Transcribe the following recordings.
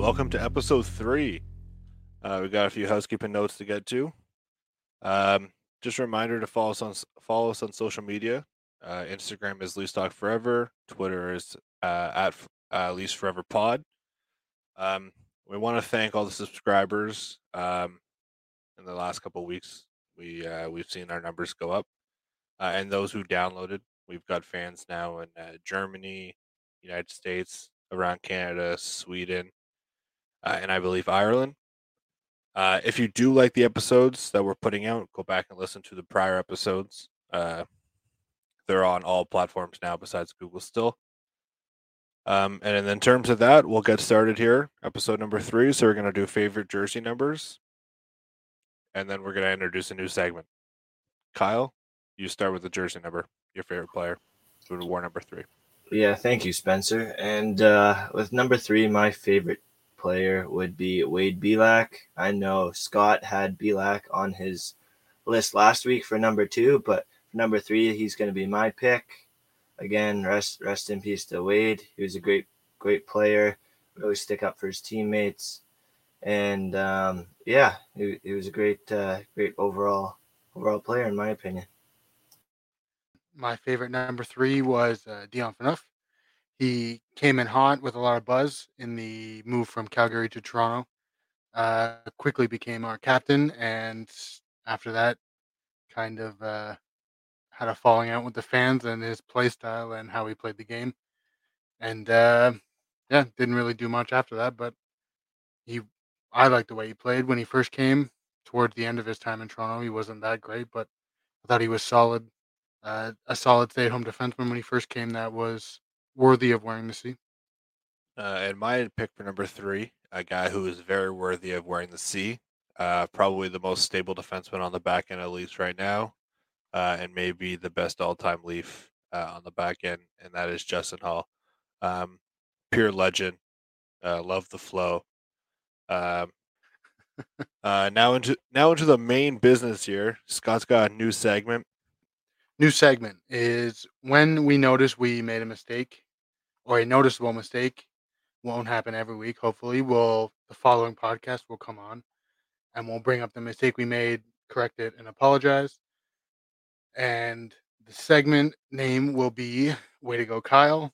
Welcome to episode three. Uh, we got a few housekeeping notes to get to. Um, just a reminder to follow us on follow us on social media. Uh, Instagram is Talk Forever. Twitter is uh, at uh, Forever Pod. Um, we want to thank all the subscribers. Um, in the last couple weeks, we uh, we've seen our numbers go up, uh, and those who downloaded. We've got fans now in uh, Germany, United States, around Canada, Sweden, uh, and I believe Ireland. Uh, if you do like the episodes that we're putting out, go back and listen to the prior episodes. Uh, they're on all platforms now besides Google still. Um, and in terms of that, we'll get started here. Episode number three. So we're going to do favorite jersey numbers. And then we're going to introduce a new segment. Kyle, you start with the jersey number, your favorite player. Wore number three. Yeah, thank you, Spencer. And uh, with number three, my favorite player would be Wade Belak. I know Scott had Belak on his list last week for number two, but number three, he's going to be my pick. Again, rest rest in peace to Wade. He was a great great player. Really stick up for his teammates, and um, yeah, he, he, was a great uh, great overall overall player in my opinion. My favorite number three was uh, Dion Phaneuf. He came in hot with a lot of buzz in the move from Calgary to Toronto. Uh, quickly became our captain, and after that, kind of uh, had a falling out with the fans and his play style and how he played the game. And uh, yeah, didn't really do much after that. But he, I liked the way he played when he first came. Towards the end of his time in Toronto, he wasn't that great, but I thought he was solid. Uh, a solid stay-at-home defenseman when he first came. That was worthy of wearing the C. Uh, and my pick for number three, a guy who is very worthy of wearing the C, uh, probably the most stable defenseman on the back end of Leafs right now, uh, and maybe the best all-time Leaf uh, on the back end, and that is Justin Holl. Um, pure legend. Uh, love the flow. Um, uh, now into now into the main business here. Scott's got a new segment. New segment is when we notice we made a mistake or a noticeable mistake won't happen every week. Hopefully, we'll the following podcast will come on and we'll bring up the mistake we made, correct it, and apologize. And the segment name will be Way to Go Kyle,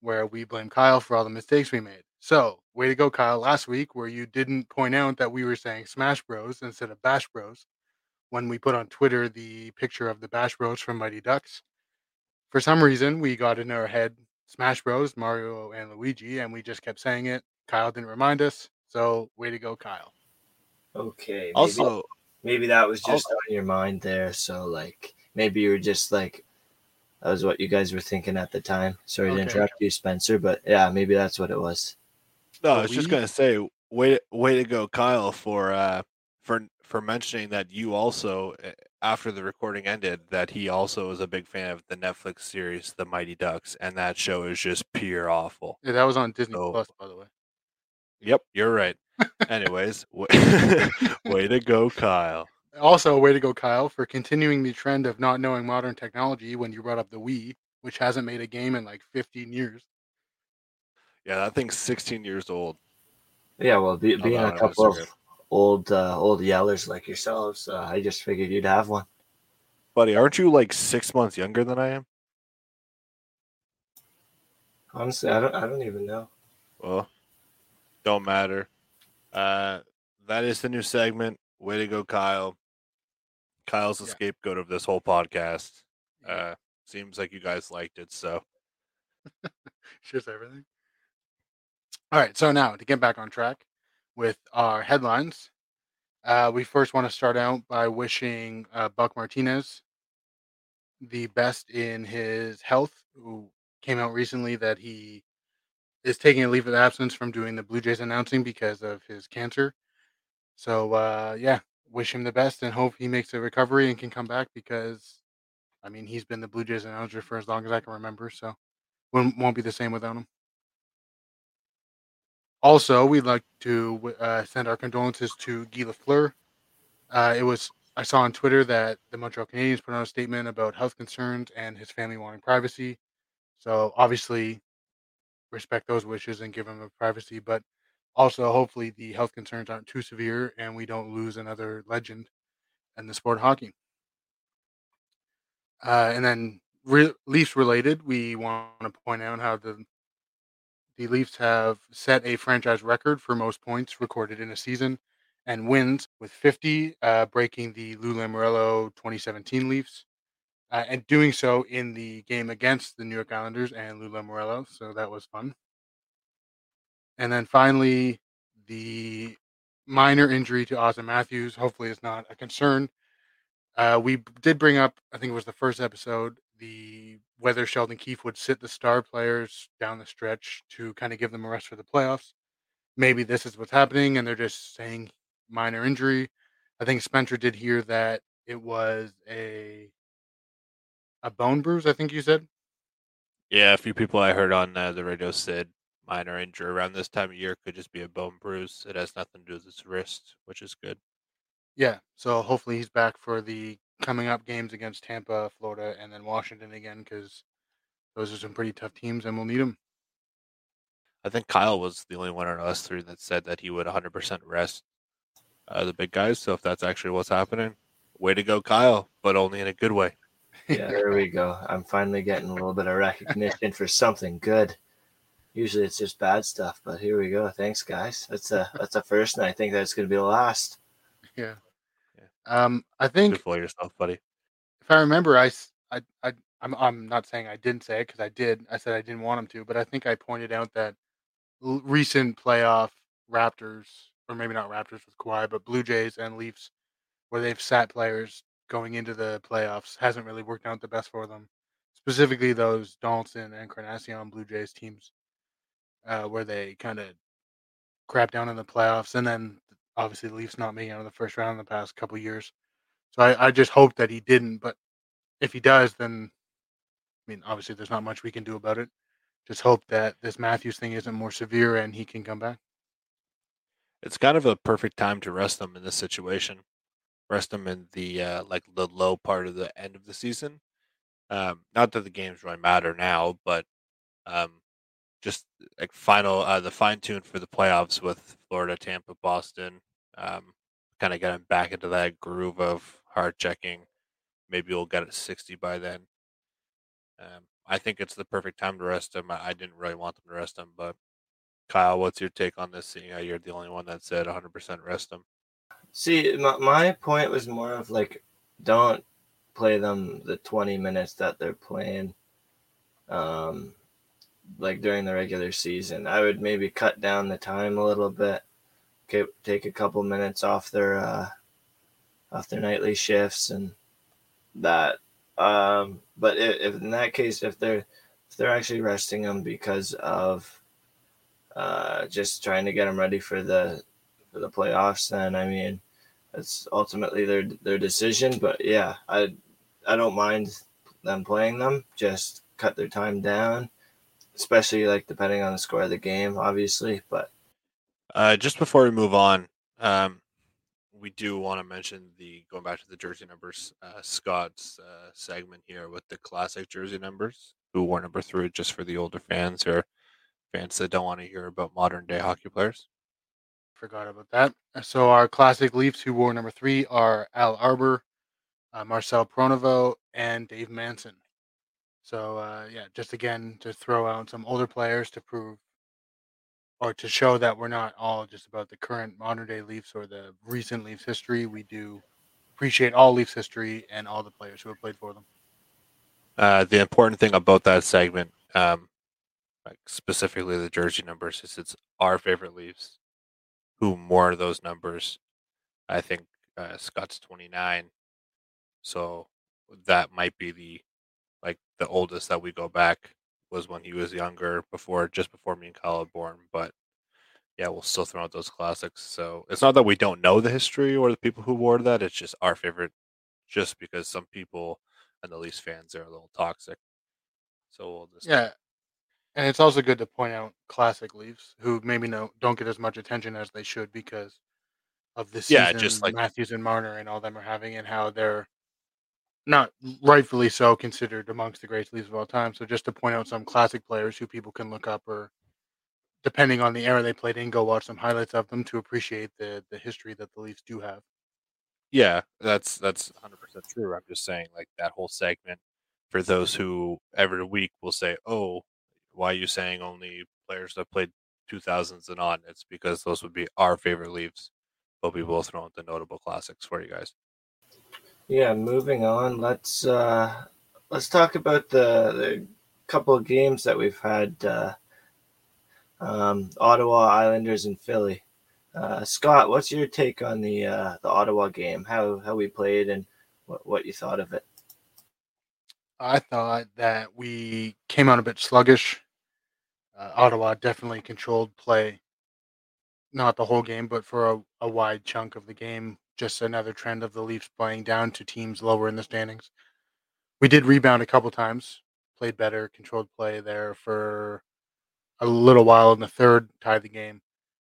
where we blame Kyle for all the mistakes we made. So, way to go, Kyle, last week, where you didn't point out that we were saying Smash Bros instead of Bash Bros when we put on Twitter the picture of the Bash Bros from Mighty Ducks. For some reason, we got in our head Smash Bros, Mario and Luigi, and we just kept saying it. Kyle didn't remind us, so way to go, Kyle. Okay. Maybe, also, maybe that was just also, on your mind there. So, like, maybe you were just like, that was what you guys were thinking at the time. Sorry okay. to interrupt you, Spencer, but yeah, maybe that's what it was. No, I was just gonna say, way way to go, Kyle, for uh for for mentioning that you also eh, after the recording ended that he also is a big fan of the Netflix series The Mighty Ducks, and that show is just pure awful. Yeah, that was on Disney so, Plus, by the way. Yep, you're right. Anyways, way, way to go, Kyle. Also, way to go, Kyle, for continuing the trend of not knowing modern technology when you brought up the Wii, which hasn't made a game in like 15 years. Yeah, that thing's 16 years old. Yeah, well, be, being a couple of sorry. Old uh, old yellers like yourselves, uh, I just figured you'd have one. Buddy, aren't you like six months younger than I am? Honestly, I don't I don't even know. Well, don't matter. Uh, that is the new segment. Way to go, Kyle. Kyle's the Yeah. scapegoat of this whole podcast. Uh, seems like you guys liked it, so Shares everything. All right, so now to get back on track with our headlines, uh, we first want to start out by wishing uh, Buck Martinez the best in his health. Who came out recently that he is taking a leave of absence from doing the Blue Jays announcing because of his cancer. So uh, yeah, wish him the best and hope he makes a recovery and can come back because, I mean, he's been the Blue Jays announcer for as long as I can remember. So won't won't be the same without him. Also, we'd like to uh, send our condolences to Guy Lafleur. Uh, it was I saw on Twitter that the Montreal Canadiens put out a statement about health concerns and his family wanting privacy. So obviously, respect those wishes and give him a privacy, but also hopefully the health concerns aren't too severe and we don't lose another legend in the sport of hockey. Uh, and then re- Leafs related, we want to point out how the the Leafs have set a franchise record for most points recorded in a season and wins with 50, uh, breaking the Lou Lamoriello 2017 Leafs, uh, and doing so in the game against the New York Islanders and Lou Lamoriello. So that was fun. And then finally, the minor injury to Austin Matthews. Hopefully, it's not a concern. Uh, we did bring up, I think it was the first episode, the whether Sheldon Keefe would sit the star players down the stretch to kind of give them a rest for the playoffs. Maybe this is what's happening, and they're just saying minor injury. I think Spencer did hear that it was a a bone bruise. I think you said. yeah, a few people I heard on uh, the radio said minor injury around this time of year could just be a bone bruise. It has nothing to do with his wrist, which is good. Yeah. So hopefully he's back for the coming up games against Tampa, Florida, and then Washington again because those are some pretty tough teams, and we'll need them. I think Kyle was the only one on us three that said that he would 100% rest uh, the big guys. So if that's actually what's happening, way to go, Kyle, but only in a good way. Yeah, there we go. I'm finally getting a little bit of recognition for something good. Usually it's just bad stuff, but here we go. Thanks, guys. That's a that's a first, and I think that's going to be the last. Yeah. Um, I think Good for yourself, buddy. if I remember, I, I, I I'm I'm not saying I didn't say it because I did. I said I didn't want him to, but I think I pointed out that l- recent playoff Raptors, or maybe not Raptors with Kawhi, but Blue Jays and Leafs, where they've sat players going into the playoffs, hasn't really worked out the best for them. Specifically, those Donaldson and Carnacion Blue Jays teams, uh, where they kind of crap down in the playoffs, and then obviously the Leafs not making out of the first round in the past couple years. So I, I just hope that he didn't. But if he does, then I mean, obviously there's not much we can do about it. Just hope that this Matthews thing isn't more severe and he can come back. It's kind of a perfect time to rest them in this situation. Rest them in the uh, like the low part of the end of the season. Um, not that the games really matter now, but um, just like final uh, the fine tune for the playoffs with Florida, Tampa, Boston. Um, kind of getting back into that groove of hard checking. Maybe we'll get it sixty by then. Um, I think it's the perfect time to rest them. I, I didn't really want them to rest them, but Kyle, what's your take on this? Seeing you're the only one that said 100% rest them. See, my, my point was more of like, don't play them the 20 minutes that they're playing, um, like during the regular season. I would maybe cut down the time a little bit, take a couple minutes off their uh, off their nightly shifts and that. Um, but if, if in that case, if they're if they're actually resting them because of uh, just trying to get them ready for the for the playoffs, then I mean, it's ultimately their their decision. But yeah, I I don't mind them playing them. Just cut their time down, especially like depending on the score of the game, obviously. But Uh, just before we move on, um, we do want to mention the going back to the jersey numbers. Uh, Scott's uh, segment here with the classic jersey numbers, who wore number three, just for the older fans, or fans that don't want to hear about modern day hockey players. Forgot about that. So our classic Leafs who wore number three are Al Arbour, uh, Marcel Pronovost, and Dave Manson. So uh, yeah, just again to throw out some older players to prove or to show that we're not all just about the current modern day Leafs or the recent Leafs history. We do appreciate all Leafs history and all the players who have played for them. Uh, the important thing about that segment, um, like specifically the jersey numbers, is it's our favorite Leafs who more of those numbers. I think uh, Scott's 29. So that might be the like the oldest that we go back was when he was younger, before just before me and Kyle were born. But yeah, we'll still throw out those classics. So it's not that we don't know the history or the people who wore that. It's just our favorite, just because some people and the Leafs fans are a little toxic. So we'll just Yeah, and it's also good to point out classic Leafs who maybe no don't get as much attention as they should because of the season Yeah, just like- Matthews and Marner and all them are having and how they're not rightfully so considered amongst the greatest Leafs of all time. So just to point out some classic players who people can look up or depending on the era they played in, go watch some highlights of them to appreciate the the history that the Leafs do have. Yeah, that's that's 100% true. I'm just saying, like that whole segment for those who every week will say, "Oh, why are you saying only players that played 2000s and on?" It's because those would be our favorite Leafs, but we will throw in the notable classics for you guys. Yeah, moving on. Let's uh, let's talk about the, the couple of games that we've had. Uh, um, Ottawa Islanders and Philly. Uh, Scott, what's your take on the uh, the Ottawa game? How how we played and what what you thought of it? I thought that we came out a bit sluggish. Uh, Ottawa definitely controlled play, not the whole game, but for a, a wide chunk of the game. Just another trend of the Leafs playing down to teams lower in the standings. We did rebound a couple times, played better, controlled play there for a little while in the third, tied the game,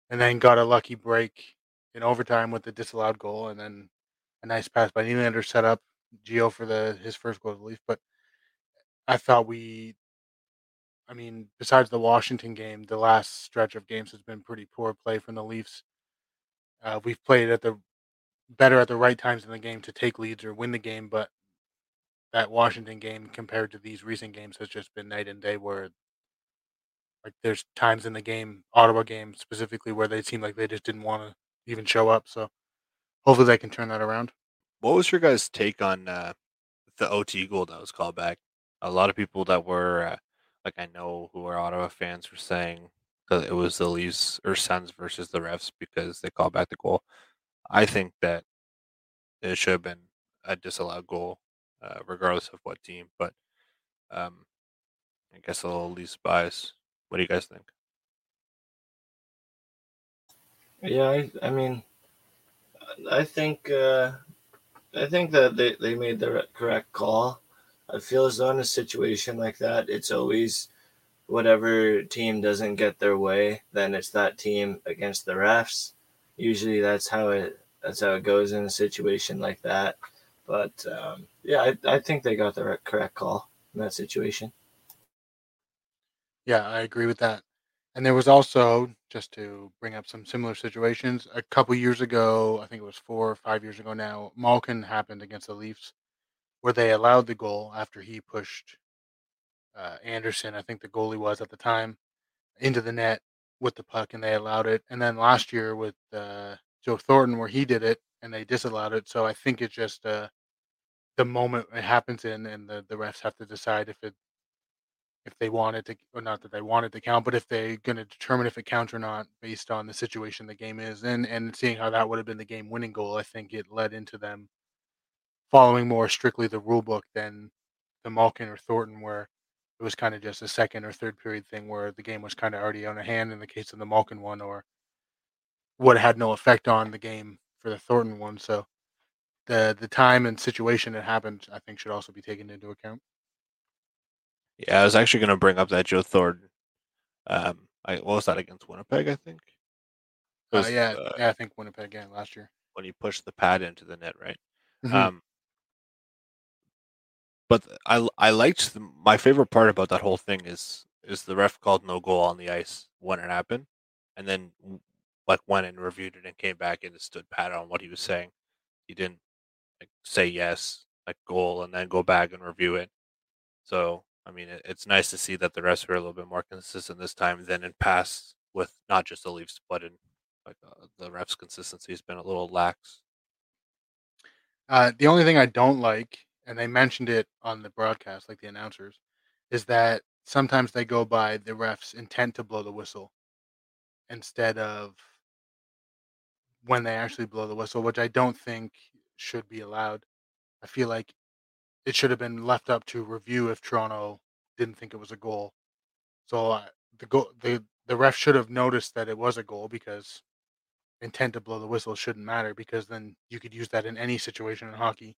and then got a lucky break in overtime with the disallowed goal, and then a nice pass by Nylander set up Gio for the his first goal of the Leaf. But I thought we, I mean, besides the Washington game, the last stretch of games has been pretty poor play from the Leafs. Uh, we've played at the better at the right times in the game to take leads or win the game, but that Washington game compared to these recent games has just been night and day. Where like there's times in the game, Ottawa game specifically, where they seem like they just didn't want to even show up. So hopefully they can turn that around. What was your guys' take on uh, the OT goal that was called back? A lot of people that were uh, like I know who are Ottawa fans were saying that it was the Leafs or Sens versus the refs because they called back the goal. I think that it should have been a disallowed goal, uh, regardless of what team. But um, I guess a little Leafs bias. What do you guys think? Yeah, I, I mean, I think uh, I think that they, they made the correct call. I feel as though in a situation like that, it's always whatever team doesn't get their way, then it's that team against the refs. Usually, that's how it that's how it goes in a situation like that. But um, yeah, I, I think they got the re- correct call in that situation. Yeah, I agree with that. And there was also, just to bring up some similar situations, a couple years ago, I think it was four or five years ago now, Malkin happened against the Leafs, where they allowed the goal after he pushed uh, Anderson, I think the goalie was at the time, into the net with the puck, and they allowed it. And then last year with uh, Joe Thornton, where he did it and they disallowed it. So I think it's just uh, the moment it happens in, and the, the refs have to decide if it if they want it to, or not that they want it to count, but if they're going to determine if it counts or not based on the situation the game is in, and seeing how that would have been the game winning goal, I think it led into them following more strictly the rule book than the Malkin or Thornton, where it was kind of just a second or third period thing where the game was kind of already on a hand in the case of the Malkin one, or what had no effect on the game for the Thornton one. So the the time and situation it happened, I think, should also be taken into account. Yeah, I was actually going to bring up that Joe Thornton. Um, I what was that against Winnipeg? I think. It Uh, yeah, uh, yeah, I think Winnipeg again last year. when he pushed the pad into the net, right? Mhm. Um, but I I liked the, my favorite part about that whole thing is is the ref called no goal on the ice when it happened, and then like went and reviewed it and came back and stood pat on what he was saying. He didn't like say yes, like goal, and then go back and review it. So I mean, it, it's nice to see that the refs were a little bit more consistent this time than in past with not just the Leafs, but in like uh, the refs' consistency has been a little lax. Uh, the only thing I don't like, and they mentioned it on the broadcast, like the announcers, is that sometimes they go by the ref's intent to blow the whistle instead of when they actually blow the whistle, which I don't think should be allowed. I feel like it should have been left up to review if Toronto didn't think it was a goal. So uh, the goal, the the ref should have noticed that it was a goal because intent to blow the whistle shouldn't matter because then you could use that in any situation in hockey.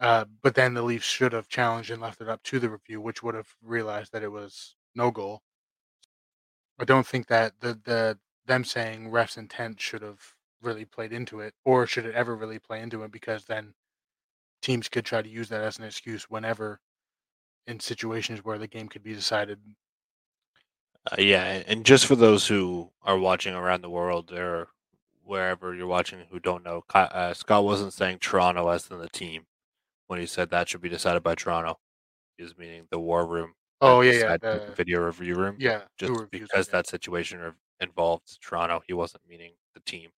Uh, but then the Leafs should have challenged and left it up to the review, which would have realized that it was no goal. I don't think that the the them saying ref's intent should have really played into it, or should it ever really play into it? Because then teams could try to use that as an excuse whenever in situations where the game could be decided. Uh, yeah, and just for those who are watching around the world or wherever you're watching who don't know, uh, Scott wasn't saying Toronto as in the team when he said that should be decided by Toronto. He was meaning the war room. Oh yeah, yeah, the, video review room. Yeah, just because that situation involved Toronto, he wasn't meaning the team.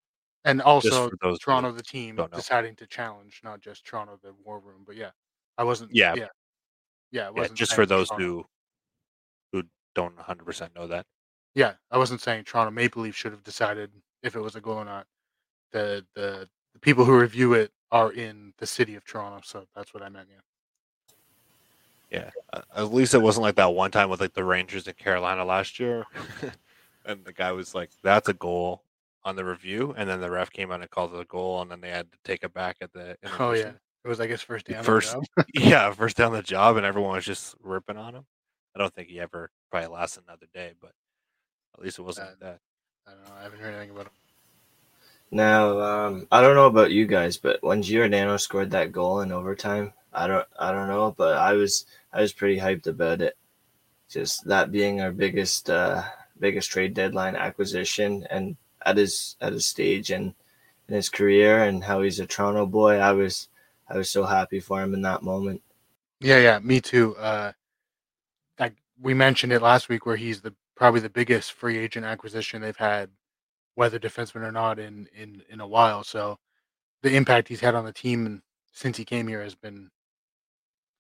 And also Toronto, the team, deciding to challenge, not just Toronto, the war room. But yeah, I wasn't. Yeah, yeah, yeah. yeah just for those who who don't 100 percent know that. Yeah, I wasn't saying Toronto Maple Leaf should have decided if it was a goal or not. The the, the people who review it are in the city of Toronto, so that's what I meant. Yeah. Yeah, at least it wasn't like that one time with like the Rangers in Carolina last year, and the guy was like, "That's a goal," on the review, and then the ref came out and called it a goal, and then they had to take it back at the. Oh yeah, it was like his first day first, yeah, first day on the job, and everyone was just ripping on him. I don't think he ever probably lasted another day, but at least it wasn't uh, like that. I don't know. I haven't heard anything about him. Now, um, I don't know about you guys, but when Giordano scored that goal in overtime, I don't, I don't know, but I was, I was pretty hyped about it. Just that being our biggest, uh, biggest trade deadline acquisition, and at his at his stage and in his career and how he's a Toronto boy. I was I was so happy for him in that moment. Yeah, yeah, me too. Uh, like we mentioned it last week, where he's the probably the biggest free agent acquisition they've had, whether defenseman or not, in in in a while. So the impact he's had on the team since he came here has been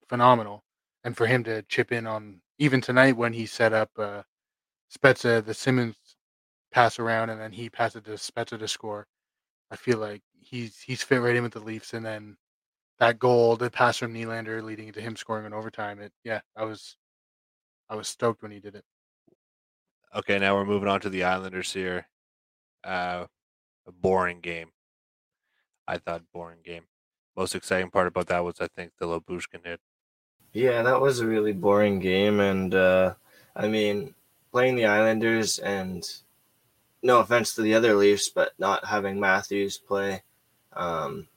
phenomenal. And for him to chip in on even tonight when he set up uh, Spezza, the Simmonds pass around and then he passes to Spezza to score. I feel like he's he's fit right in with the Leafs, and then that goal, the pass from Nylander leading to him scoring in overtime. It yeah, I was I was stoked when he did it. Okay, now we're moving on to the Islanders here. Uh, a boring game. I thought boring game. Most exciting part about that was I think the Lyubushkin hit. Yeah, that was a really boring game, and uh, I mean, playing the Islanders and no offense to the other Leafs, but not having Matthews play, um,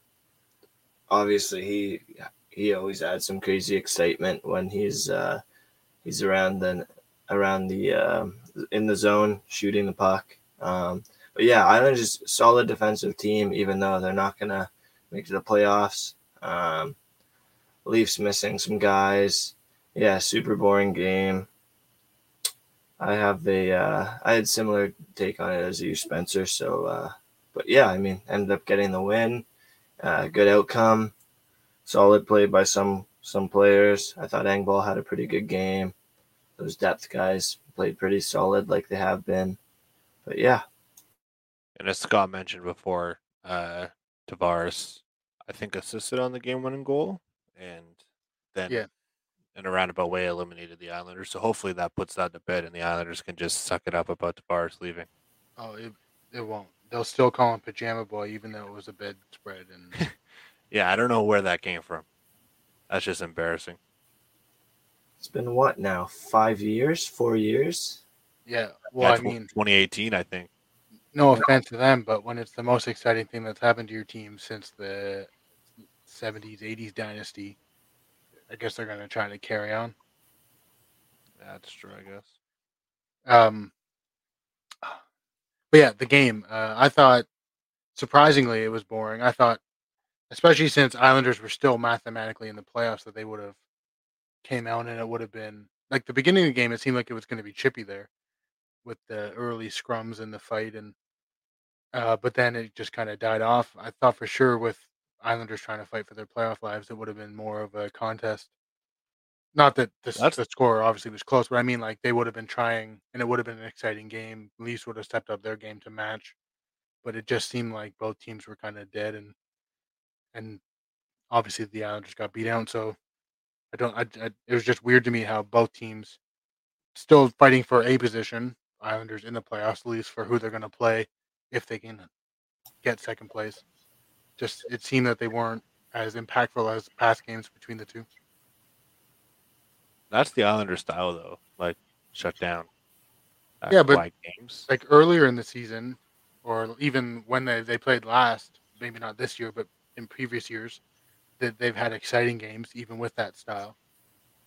obviously he he always adds some crazy excitement when he's uh, he's around the around the uh, in the zone shooting the puck. Um, but yeah, Islanders just solid defensive team, even though they're not gonna make to the playoffs. Um, Leafs missing some guys. Yeah, super boring game. I have the uh, I had similar take on it as you, Spencer. So, uh, but yeah, I mean, ended up getting the win. Uh, good outcome. Solid play by some some players. I thought Engvall had a pretty good game. Those depth guys played pretty solid, like they have been. But yeah. And as Scott mentioned before, uh, Tavares, I think assisted on the game-winning goal, and then yeah in a roundabout way eliminated the Islanders. So hopefully that puts that to bed, and the Islanders can just suck it up about Tavares leaving. Oh, it it won't. They'll still call him Pajama Boy, even though it was a bed spread. And yeah, I don't know where that came from. That's just embarrassing. It's been what now? Five years? Four years? Yeah. Well, yeah, I mean, 2018, I think. No offense to them, but when it's the most exciting thing that's happened to your team since the 70s, 80s dynasty, I guess they're going to try to carry on. That's true. I guess. Um, but yeah, the game. Uh, I thought surprisingly it was boring. I thought, especially since Islanders were still mathematically in the playoffs, that they would have came out and it would have been like the beginning of the game. It seemed like it was going to be chippy there with the early scrums and the fight, and uh, but then it just kind of died off. I thought for sure with Islanders trying to fight for their playoff lives, it would have been more of a contest. Not that the, the score obviously was close, but I mean like they would have been trying, and it would have been an exciting game. Leafs would have stepped up their game to match, but it just seemed like both teams were kind of dead, and and obviously the Islanders got beat out. So I don't. I, I, it was just weird to me how both teams still fighting for a position. Islanders in the playoffs, Leafs for who they're going to play if they can get second place. Just it seemed that they weren't as impactful as past games between the two. That's the Islander style, though. Like shut down. uh, Yeah, but- games. Like earlier in the season, or even when they, they played last, maybe not this year, but in previous years, that they've had exciting games even with that style.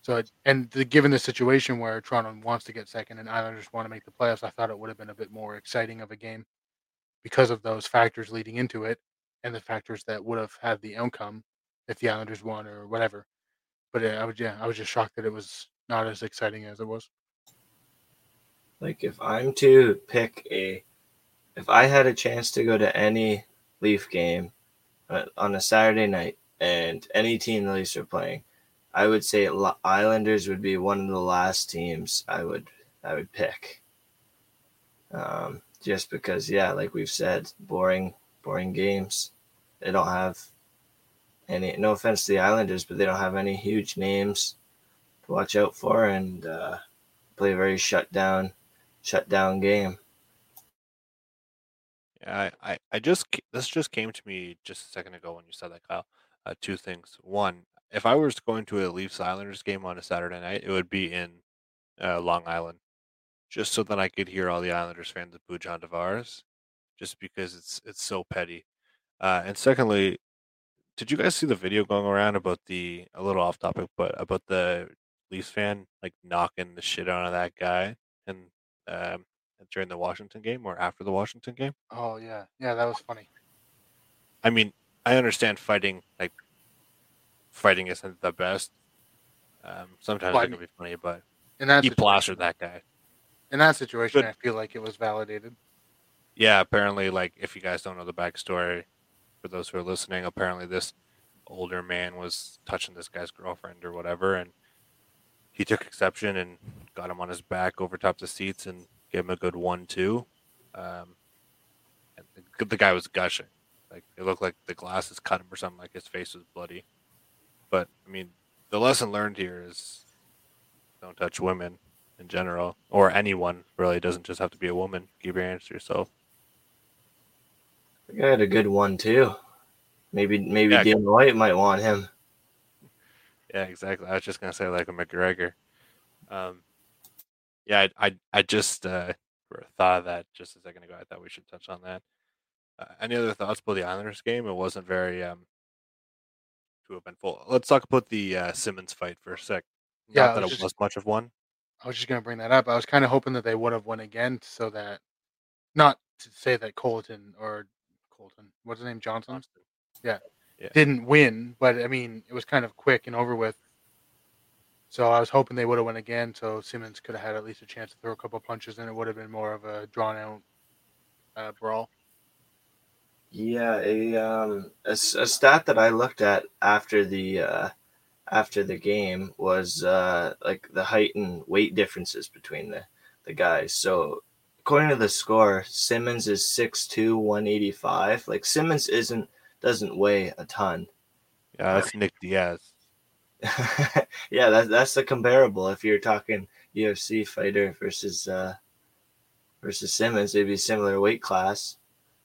So, it, and the, given the situation where Toronto wants to get second and Islanders want to make the playoffs, I thought it would have been a bit more exciting of a game because of those factors leading into it and the factors that would have had the outcome if the Islanders won or whatever. But uh, I was yeah, I was just shocked that it was not as exciting as it was. Like if I'm to pick a, if I had a chance to go to any Leaf game uh, on a Saturday night and any team the Leafs are playing, I would say Islanders would be one of the last teams I would I would pick. Um, just because, yeah, like we've said, boring boring games. They don't have any. No offense to the Islanders, but they don't have any huge names to watch out for, and uh, play a very shut down shut down game. Yeah, I, I, I just this just came to me just a second ago when you said that, Kyle. Uh, two things. One, if I was going to a Leafs Islanders game on a Saturday night, it would be in uh, Long Island, just so that I could hear all the Islanders fans boo John Tavares, just because it's it's so petty. Uh, and secondly, did you guys see the video going around about the a little off topic, but about the Leafs fan like knocking the shit out of that guy and um, during the Washington game or after the Washington game? Oh yeah, yeah, that was funny. I mean, I understand fighting like fighting isn't the best. Um, sometimes Well, it can be funny, but In that he situation- plastered that guy. In that situation, But- I feel like it was validated. Yeah, apparently, like if you guys don't know the backstory, for those who are listening, apparently this older man was touching this guy's girlfriend or whatever, and he took exception and got him on his back over top the seats and gave him a good one-two. Um, and the, the guy was gushing, like it looked like the glasses cut him or something, like his face was bloody. But I mean, the lesson learned here is don't touch women in general, or anyone really. It doesn't just have to be a woman. Keep your hands to yourself. Guy had a good one too. Maybe maybe Yeah. White might want him. Yeah, exactly. I was just gonna say like a McGregor. Um, yeah, I I, I just uh, thought of that just a second ago. I thought we should touch on that. Uh, any other thoughts about the Islanders game? It wasn't very um too eventful. Let's talk about the uh, Simmonds fight for a sec. Yeah, Not that was it just- was much of one. I was just gonna bring that up. I was kind of hoping that they would have won again, so that not to say that Colton or Colton, what's his name, Johnston, Yeah. didn't win, but I mean it was kind of quick and over with. So I was hoping they would have won again, so Simmonds could have had at least a chance to throw a couple punches, and it would have been more of a drawn out uh, brawl. Yeah, a um a, a stat that I looked at after the uh after the game was uh like the height and weight differences between the the guys. So according to the score, Simmonds is 6'2", 185. Like Simmonds isn't doesn't weigh a ton. Yeah, that's Nick Diaz. yeah, that's that's the comparable. If you're talking UFC fighter versus uh, versus Simmonds, it'd be similar weight class.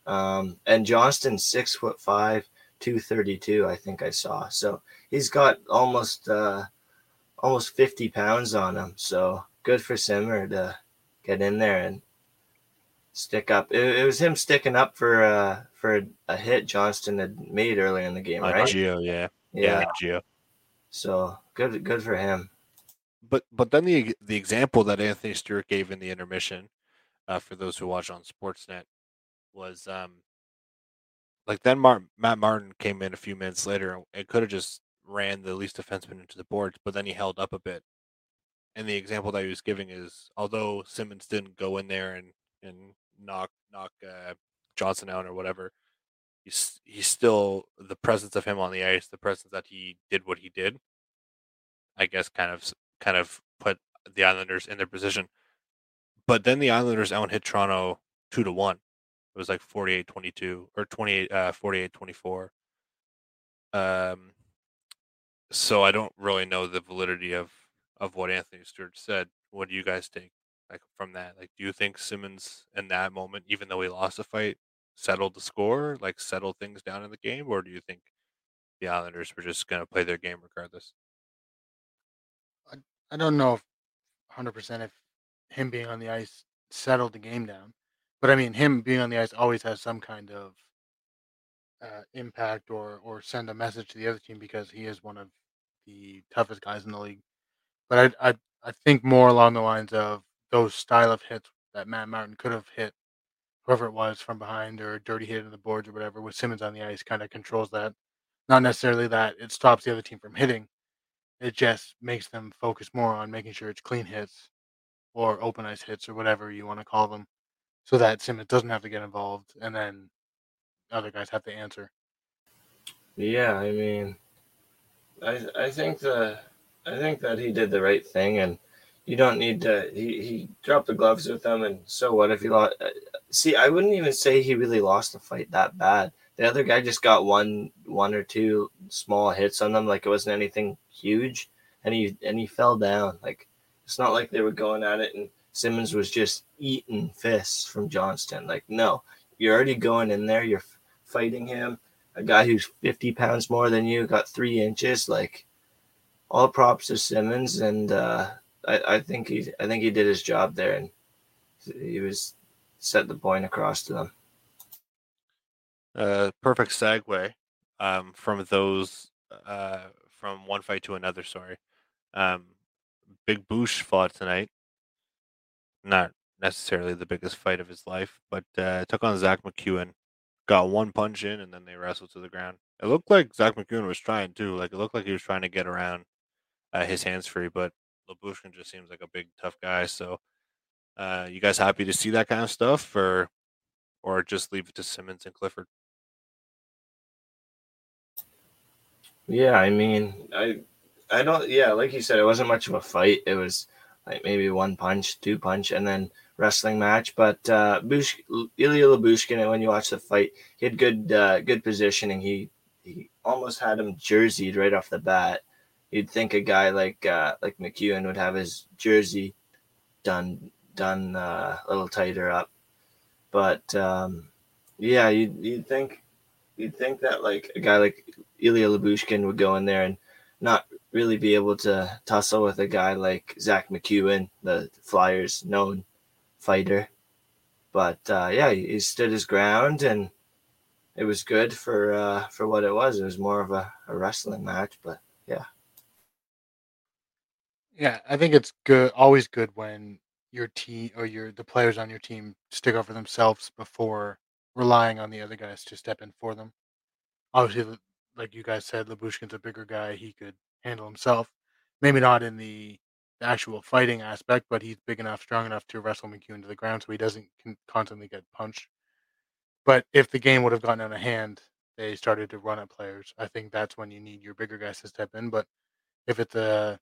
Um, and Johnston, six foot five, two thirty two. I think I saw. So he's got almost uh, almost fifty pounds on him. So good for Simmer to get in there and stick up. It, it was him sticking up for uh, for a hit Johnston had made earlier in the game, Uh, right? Gio, yeah, yeah, Nick Gio. So good, good for him. but but then the the example that Anthony Stewart gave in the intermission, uh, for those who watch on Sportsnet, was um, like then Martin, Matt Martin came in a few minutes later and could have just ran the least defenseman into the boards, but then he held up a bit. And the example that he was giving is, although Simmonds didn't go in there and and knock knock uh, Johnston out or whatever, he's he's still the presence of him on the ice, the presence that he did what he did. I guess kind of kind of put the Islanders in their position. But then the Islanders out hit Toronto two to one. It was like 48-22 or 28 uh 48-24. Um so I don't really know the validity of of what Anthony Stewart said. What do you guys think like from that? Like do you think Simmonds in that moment even though he lost the fight settled the score, like settled things down in the game or do you think the Islanders were just going to play their game regardless? I don't know if 100% if him being on the ice settled the game down. But I mean, him being on the ice always has some kind of uh, impact or or send a message to the other team because he is one of the toughest guys in the league. But I I I think more along the lines of those style of hits that Matt Martin could have hit whoever it was from behind or a dirty hit in the boards or whatever with Simmonds on the ice kind of controls that. Not necessarily that it stops the other team from hitting. It just makes them focus more on making sure it's clean hits or open ice hits or whatever you want to call them so that Simmonds doesn't have to get involved, and then other guys have to answer. Yeah, I mean, I I think the I think that he did the right thing, and you don't need to. He he dropped the gloves with them, and so what if he lost? Uh, see, I wouldn't even say he really lost the fight that bad. The other guy just got one one or two small hits on them, like it wasn't anything huge, and he and he fell down. Like it's not like they were going at it and Simmonds was just eating fists from Johnston. Like, no, you're already going in there. You're fighting him. A guy who's 50 pounds more than you, got three inches. Like, all props to Simmonds, and uh, I, I think he, I think he did his job there, and he was set the point across to them. Uh, perfect segue um, from those uh, from one fight to another. Sorry, um, Big Boosh fought tonight not necessarily the biggest fight of his life, but uh, took on Zack MacEwen. Got one punch in, and then they wrestled to the ground. It looked like Zack MacEwen was trying too. Like it looked like he was trying to get around uh, his hands free, but Lyubushkin just seems like a big tough guy. So, uh, you guys happy to see that kind of stuff, or or just leave it to Simmonds and Clifford? Yeah, I mean, I I don't. Yeah, like you said, it wasn't much of a fight. It was like maybe one punch, two punch, and then wrestling match. But uh, Bush, Ilya Lyubushkin, when you watch the fight, he had good uh, good positioning. He he almost had him jerseyed right off the bat. You'd think a guy like uh, like MacEwen would have his jersey done done uh, a little tighter up, but um, yeah, you'd, you'd think you'd think that like a guy like Ilya Lyubushkin would go in there and not really be able to tussle with a guy like Zack MacEwen, the Flyers' known fighter. But uh, yeah, he stood his ground, and it was good for uh, for what it was. It was more of a, a wrestling match, but yeah. Yeah, I think it's good. Always good when your team or your the players on your team stick for themselves before relying on the other guys to step in for them. Obviously, like you guys said, Lyubushkin's a bigger guy. He could handle himself. Maybe not in the, the actual fighting aspect, but he's big enough, strong enough to wrestle MacEwen to the ground so he doesn't constantly get punched. But if the game would have gotten out of hand, they started to run at players. I think that's when you need your bigger guys to step in. But if it's a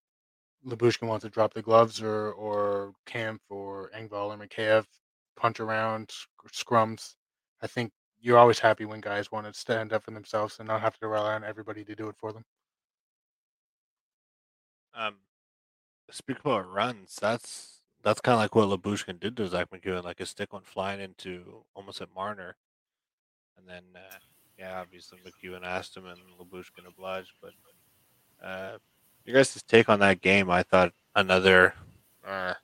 Lyubushkin wants to drop the gloves or or Kampf or Engvall or Mikheyev punch around scrums, I think you're always happy when guys want to stand up for themselves and not have to rely on everybody to do it for them. Um, speak about runs. That's that's kind of like what Lyubushkin did to Zack MacEwen, Like his stick went flying into almost at Marner, and then uh, yeah, obviously MacEwen asked him, and Lyubushkin obliged. But uh, you guys' take on that game? I thought another uh,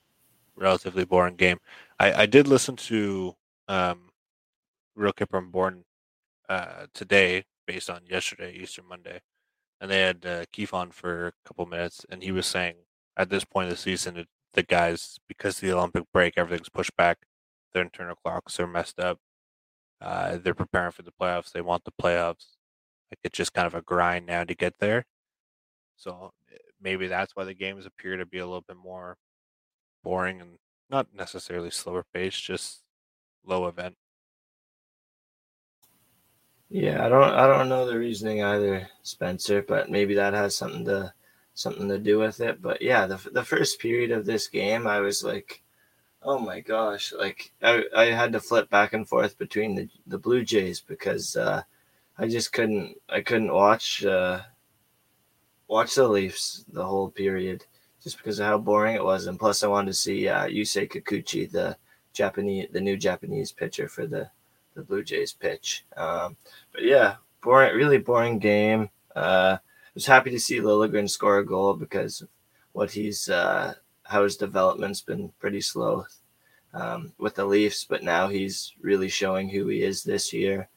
relatively boring game. I I did listen to um, Real Kyper and Bourne uh, today based on yesterday, Easter Monday and they had uh, Keefe on for a couple minutes, and he was saying at this point of the season, it, the guys because the Olympic break, everything's pushed back. Their internal clocks are messed up. Uh, they're preparing for the playoffs. They want the playoffs. Like it's just kind of a grind now to get there. So eh, maybe that's why the games appear to be a little bit more boring and not necessarily slower paced, just low event. Yeah, I don't I don't know the reasoning either, Spencer, but maybe that has something to something to do with it. But yeah, the the first period of this game, I was like, oh my gosh, like I, I had to flip back and forth between the the Blue Jays because uh, I just couldn't I couldn't watch uh, watch the Leafs the whole period just because of how boring it was, and plus I wanted to see uh, Yusei Kikuchi, the Japanese the new Japanese pitcher for the the Blue Jays pitch. Um, but yeah, boring, really boring game. Uh, I was happy to see Liljegren score a goal because what he's uh, how his development's been pretty slow um, with the Leafs, but now he's really showing who he is this year.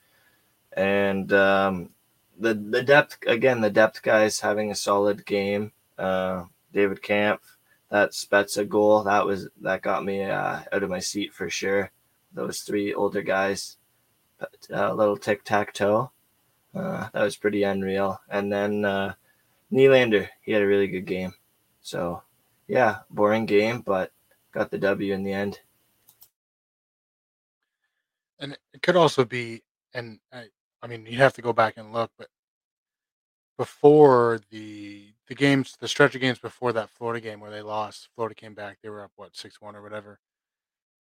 And um, the the depth again, the depth guys having a solid game. Uh, David Kampf, that Spezza goal that was that got me uh, out of my seat for sure. Those three older guys, a little tic tac toe. Uh, that was pretty unreal. And then uh, Nylander, he had a really good game. So, yeah, boring game, but got the W in the end. And it could also be, and I, I mean, you have to go back and look, but before the the games, the stretch of games before that Florida game where they lost, Florida came back. They were up what six one or whatever.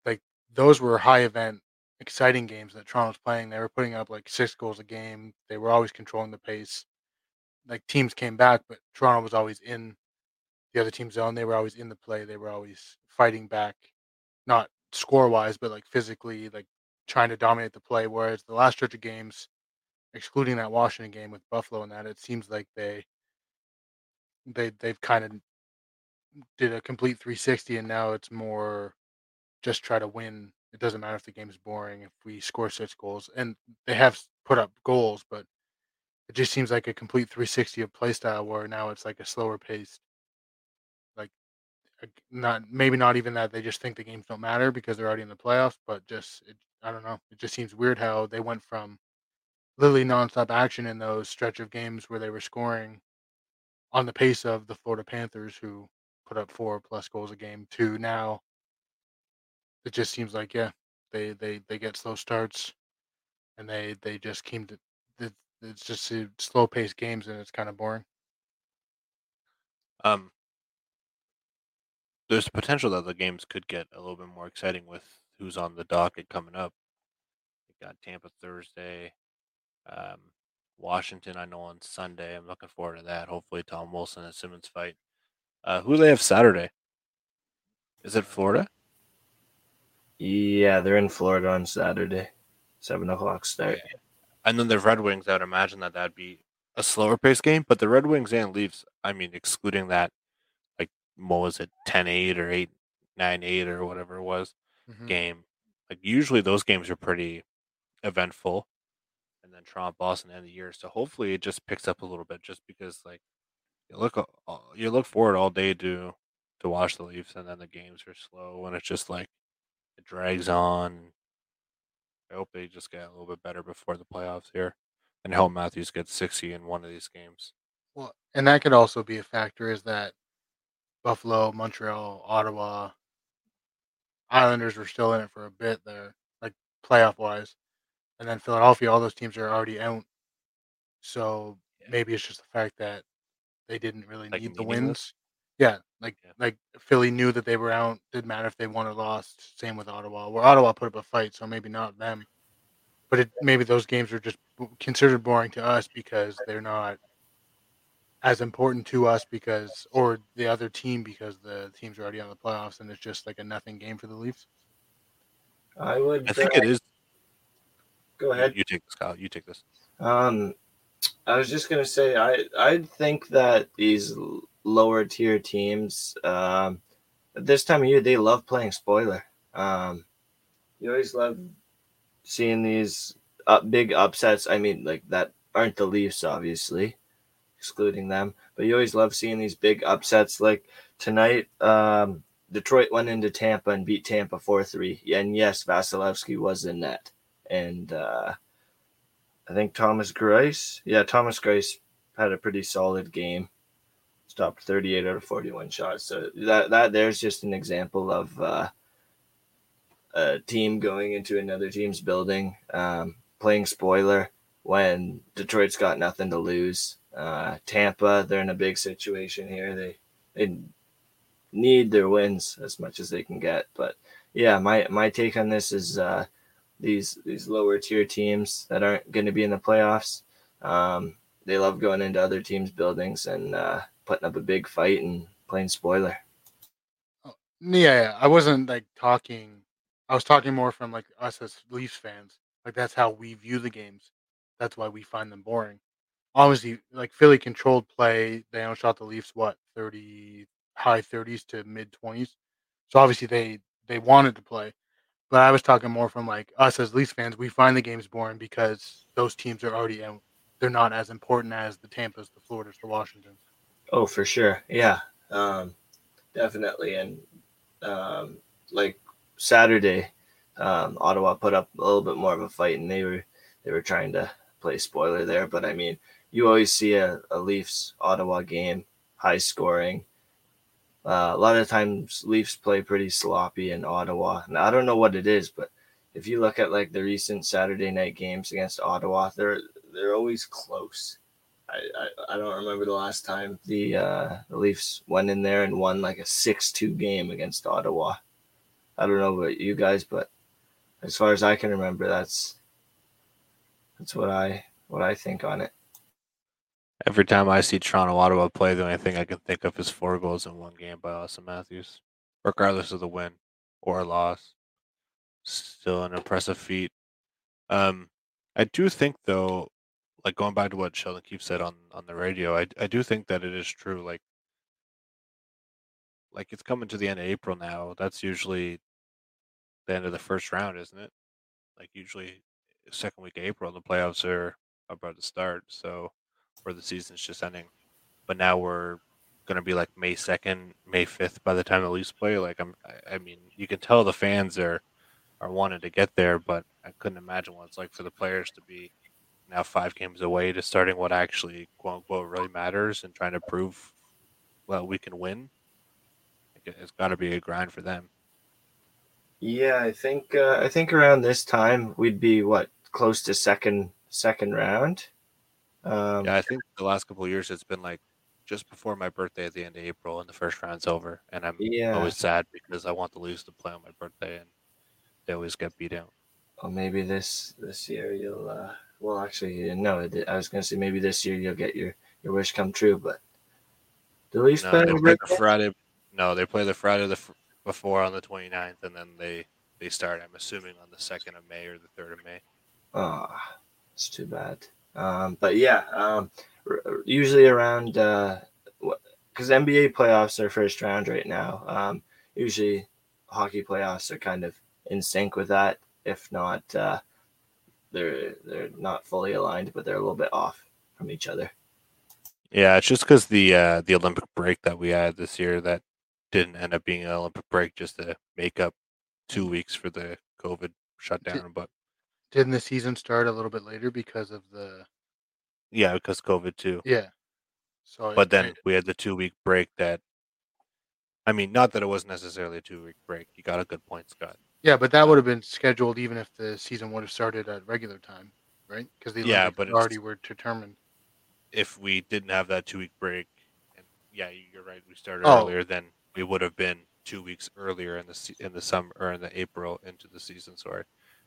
Like those were high event exciting games that Toronto's playing. They were putting up like six goals a game. They were always controlling the pace. Like teams came back, but Toronto was always in the other team's zone. They were always in the play. They were always fighting back, not score wise, but like physically, like trying to dominate the play. Whereas the last stretch of games, excluding that Washington game with Buffalo and that, it seems like they they they've kind of did a complete 360 and now it's more just try to win it doesn't matter if the game's boring if we score six goals, and they have put up goals, but it just seems like a complete 360 of play style where now it's like a slower paced, like not maybe not even that they just think the games don't matter because they're already in the playoffs, but just it, I don't know. It just seems weird how they went from literally nonstop action in those stretch of games where they were scoring on the pace of the Florida Panthers who put up four plus goals a game to now it just seems like yeah, they they they get slow starts, and they they just came to it's just slow paced games and it's kind of boring. Um, there's potential that the games could get a little bit more exciting with who's on the docket coming up. We got Tampa Thursday, um, Washington. I know on Sunday. I'm looking forward to that. Hopefully, Tom Wilson and Simmonds fight. Uh, who do they have Saturday? Is it Florida? Yeah, they're in Florida on Saturday, seven o'clock start. And then the Red Wings, I'd imagine that that'd be a slower pace game. But the Red Wings and Leafs, I mean, excluding that, like what was it, 10-8 or 8 9-8 or whatever it was, mm-hmm. game. Like usually those games are pretty eventful. And then Toronto, Boston, end of the year. So hopefully it just picks up a little bit, just because like you look you look forward all day to to watch the Leafs, and then the games are slow, and it's just like it drags on. I hope they just get a little bit better before the playoffs here, and help Matthews get sixty in one of these games. Well, and that could also be a factor is that Buffalo, Montreal, Ottawa, Islanders were still in it for a bit there, like playoff wise, and then Philadelphia. All those teams are already out, so maybe it's just the fact that they didn't really like need the wins. Yeah, like yeah. like Philly knew that they were out. Didn't matter if they won or lost. Same with Ottawa. Where Ottawa put up a fight, so maybe not them. But it, maybe those games are just considered boring to us because they're not as important to us because or the other team because the team's are already on the playoffs and it's just like a nothing game for the Leafs. I would. I think uh, it is. Go ahead. You take this, Kyle. You take this. Um, I was just gonna say I I think that these lower tier teams. Um, this time of year, they love playing spoiler. Um, you always love seeing these up, big upsets. I mean, like that aren't the Leafs, obviously, excluding them. But you always love seeing these big upsets. Like tonight, um, Detroit went into Tampa and beat Tampa 4 3. And yes, Vasilevskiy was in net. And uh, I think Thomas Greiss, yeah, Thomas Greiss had a pretty solid game. Stopped 38 out of 41 shots. So that, that there's just an example of uh, a team going into another team's building, um, playing spoiler when Detroit's got nothing to lose. Uh, Tampa, they're in a big situation here. They they need their wins as much as they can get. But yeah, my my take on this is uh, these these lower tier teams that aren't going to be in the playoffs. Um, they love going into other teams' buildings and uh, putting up a big fight and playing spoiler. Oh, yeah, I wasn't like talking. I was talking more from like us as Leafs fans. Like that's how we view the games. That's why we find them boring. Obviously, like Philly controlled play. They outshot the Leafs what thirty high thirties to mid twenties. So obviously they they wanted to play. But I was talking more from like us as Leafs fans. We find the games boring because those teams are already. They're not as important as the Tampa's, the Floridas, the Washingtons. Oh, for sure. Yeah, um, definitely. And um, like Saturday, um, Ottawa put up a little bit more of a fight, and they were they were trying to play spoiler there. But I mean, you always see a, a Leafs Ottawa game, high scoring. Uh, a lot of times Leafs play pretty sloppy in Ottawa, and I don't know what it is, but if you look at like the recent Saturday night games against Ottawa, they're they're always close. I, I, don't remember the last time the uh, the Leafs went in there and won like a six two game against Ottawa. I don't know about you guys, but as far as I can remember, that's that's what I what I think on it. Every time I see Toronto Ottawa play, the only thing I can think of is four goals in one game by Austin Matthews, regardless of the win or loss. Still an impressive feat. Um, I do think though, like going back to what Sheldon Keefe said on on the radio, I I do think that it is true. Like, like it's coming to the end of April now. That's usually the end of the first round, isn't it? Like usually eh, second week of April, the playoffs are about to start. So, or the season's just ending. But now we're going to be like May second, May fifth by the time the Leafs play. Like I'm, I mean, you can tell the fans are are wanting to get there, but I couldn't imagine what it's like for the players to be now five games away to starting what actually quote unquote really matters and trying to prove well we can win. It's got to be a grind for them. Yeah, I think uh, I think around this time we'd be what close to second second round. Um, yeah, I think the last couple of years it's been like just before my birthday at the end of April, and the first round's over, and I'm yeah. always sad because I want the Leafs to play on my birthday, and they always get beat out. Well, maybe this this year you'll. Uh, well, actually, no. I was gonna say maybe this year you'll get your your wish come true, but the Leafs no, play the Friday. No, they play the Friday the before on the 29th, and then they they start. I'm assuming on the second of May or the third of May. Oh, it's too bad. Um, but yeah, um, r- usually around because uh, NBA playoffs are first round right now. Um, usually, hockey playoffs are kind of in sync with that. If not, uh, they're they're not fully aligned, but they're a little bit off from each other. Yeah, it's just because the uh, the Olympic break that we had this year that didn't end up being an Olympic break just to make up two weeks for the COVID shutdown. But didn't the season start a little bit later because of the? Yeah, because COVID too. Yeah. So, but then we had the two week break that. I mean, not that it was necessarily a two week break. You got a good point, Scott. Yeah, but that would have been scheduled even if the season would have started at regular time, right? Because the yeah, but already were determined. If we didn't have that two week break, and yeah, you're right, we started oh. earlier. Then we would have been two weeks earlier in the in the summer or in the April into the season. Sorry,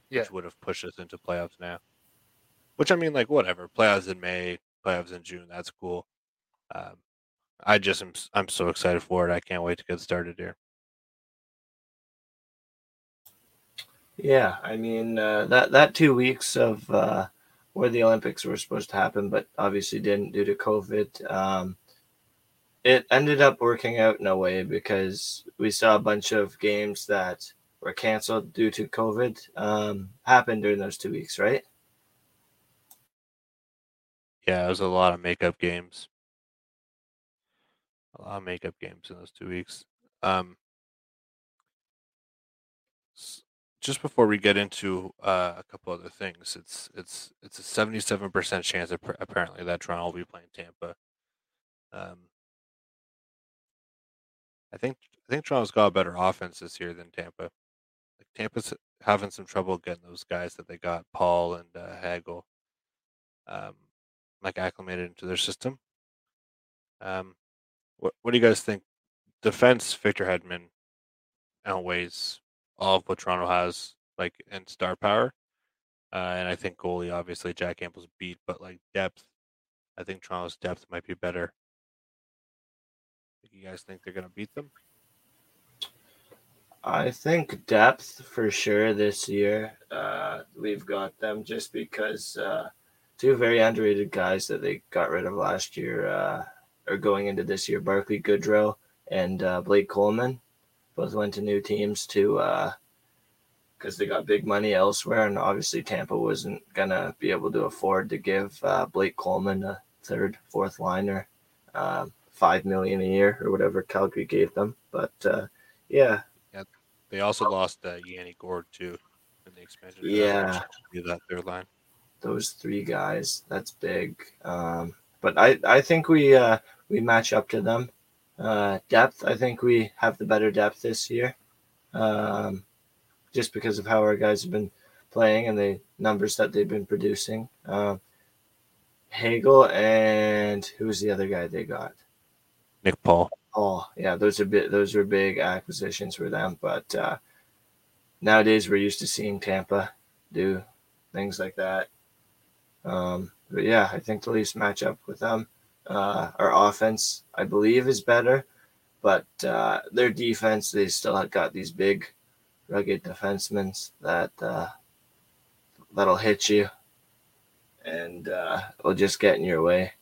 yeah. which would have pushed us into playoffs now. Which I mean, like whatever, playoffs in May, playoffs in June. That's cool. Um, I just am I'm so excited for it. I can't wait to get started here. Yeah, I mean uh, that that two weeks of uh, where the Olympics were supposed to happen, but obviously didn't due to COVID. Um, it ended up working out in a way because we saw a bunch of games that were canceled due to COVID um, happen during those two weeks, right? Yeah, it was a lot of makeup games. a lot of makeup games in those two weeks. Um, just before we get into uh, a couple other things, it's it's it's a seventy-seven percent chance apparently that Toronto will be playing Tampa. Um, I think I think Toronto's got a better offense this year than Tampa. Like Tampa's having some trouble getting those guys that they got, Paul and uh, Hagel, um, like acclimated into their system. Um, what what do you guys think? Defense Victor Hedman outweighs all of what Toronto has, like in star power. Uh, and I think goalie, obviously, Jack Campbell's beat, but like depth, I think Toronto's depth might be better. You guys think they're going to beat them? I think depth for sure this year. Uh, we've got them just because uh, two very underrated guys that they got rid of last year uh, are going into this year. Barclay Goodrow and uh, Blake Coleman both went to new teams to because uh, they got big money elsewhere, and obviously Tampa wasn't gonna be able to afford to give uh, Blake Coleman a third, fourth liner, uh, five million a year or whatever Calgary gave them. But uh, yeah, yeah, they also lost uh, Yanni Gourde too in the expansion. Yeah, that third line. Those three guys, that's big. Um, but I, I think we uh, we match up to them. Uh, depth, I think we have the better depth this year, um, just because of how our guys have been playing and the numbers that they've been producing. Um, Hagel and who's the other guy they got? Nick Paul. Oh, yeah, those are bit those are big acquisitions for them. But uh, nowadays we're used to seeing Tampa do things like that. Um, but yeah, I think the Leafs match up with them. Uh, our offense, I believe, is better, but uh, their defense, they still have got these big, rugged defensemen that uh, that'll hit you and uh, will just get in your way.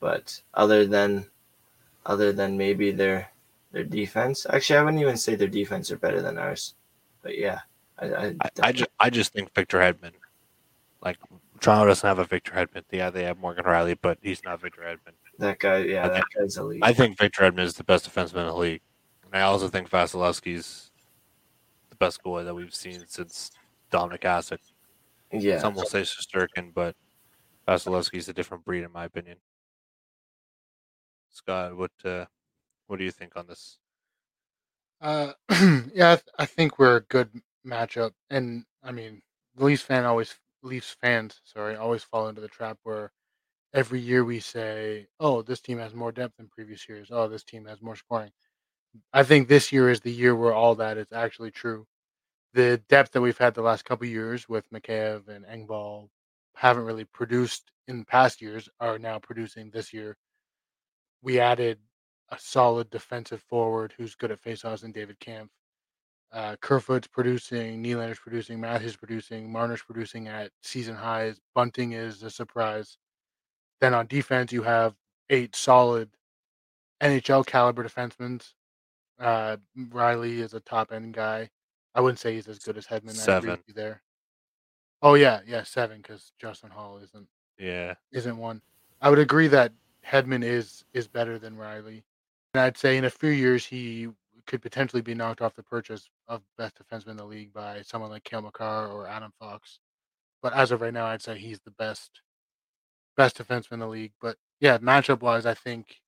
But other than other than maybe their their defense, actually, I wouldn't even say their defense are better than ours. But yeah, I I, I, I just I just think Victor Hedman, like Toronto doesn't have a Victor Hedman. Yeah, they have Morgan Rielly, but he's not Victor Hedman. That guy, yeah, I that think, guy's elite. I think Victor Hedman is the best defenseman in the league. And I also think Vasilevskiy's the best goalie that we've seen since Dominik Hasek. Yeah. Some will say Shesterkin, but Vasilevskiy's a different breed, in my opinion. Scott, what uh, what do you think on this? Uh, yeah, I, th- I think we're a good matchup, and I mean, the Leafs fan always Leafs fans, sorry, always fall into the trap where every year we say, "Oh, this team has more depth than previous years. Oh, this team has more scoring." I think this year is the year where all that is actually true. The depth that we've had the last couple years with Mikheyev and Engvall haven't really produced in past years are now producing this year. We added a solid defensive forward who's good at faceoffs and David Kampf. Uh, Kerfoot's producing, Nylander's producing, Matthews producing, Marner's producing at season highs. Bunting is a surprise. Then on defense, you have eight solid NHL caliber defensemen. Uh, Rielly is a top end guy. I wouldn't say he's as good as Hedman. Seven there. Oh yeah, yeah, seven because Justin Holl isn't. Yeah, isn't one. I would agree that Hedman is is better than Rielly, and I'd say in a few years he could potentially be knocked off the purchase of best defenseman in the league by someone like Cale Makar or Adam Fox. But as of right now, I'd say he's the best best defenseman in the league. But yeah, matchup wise, I think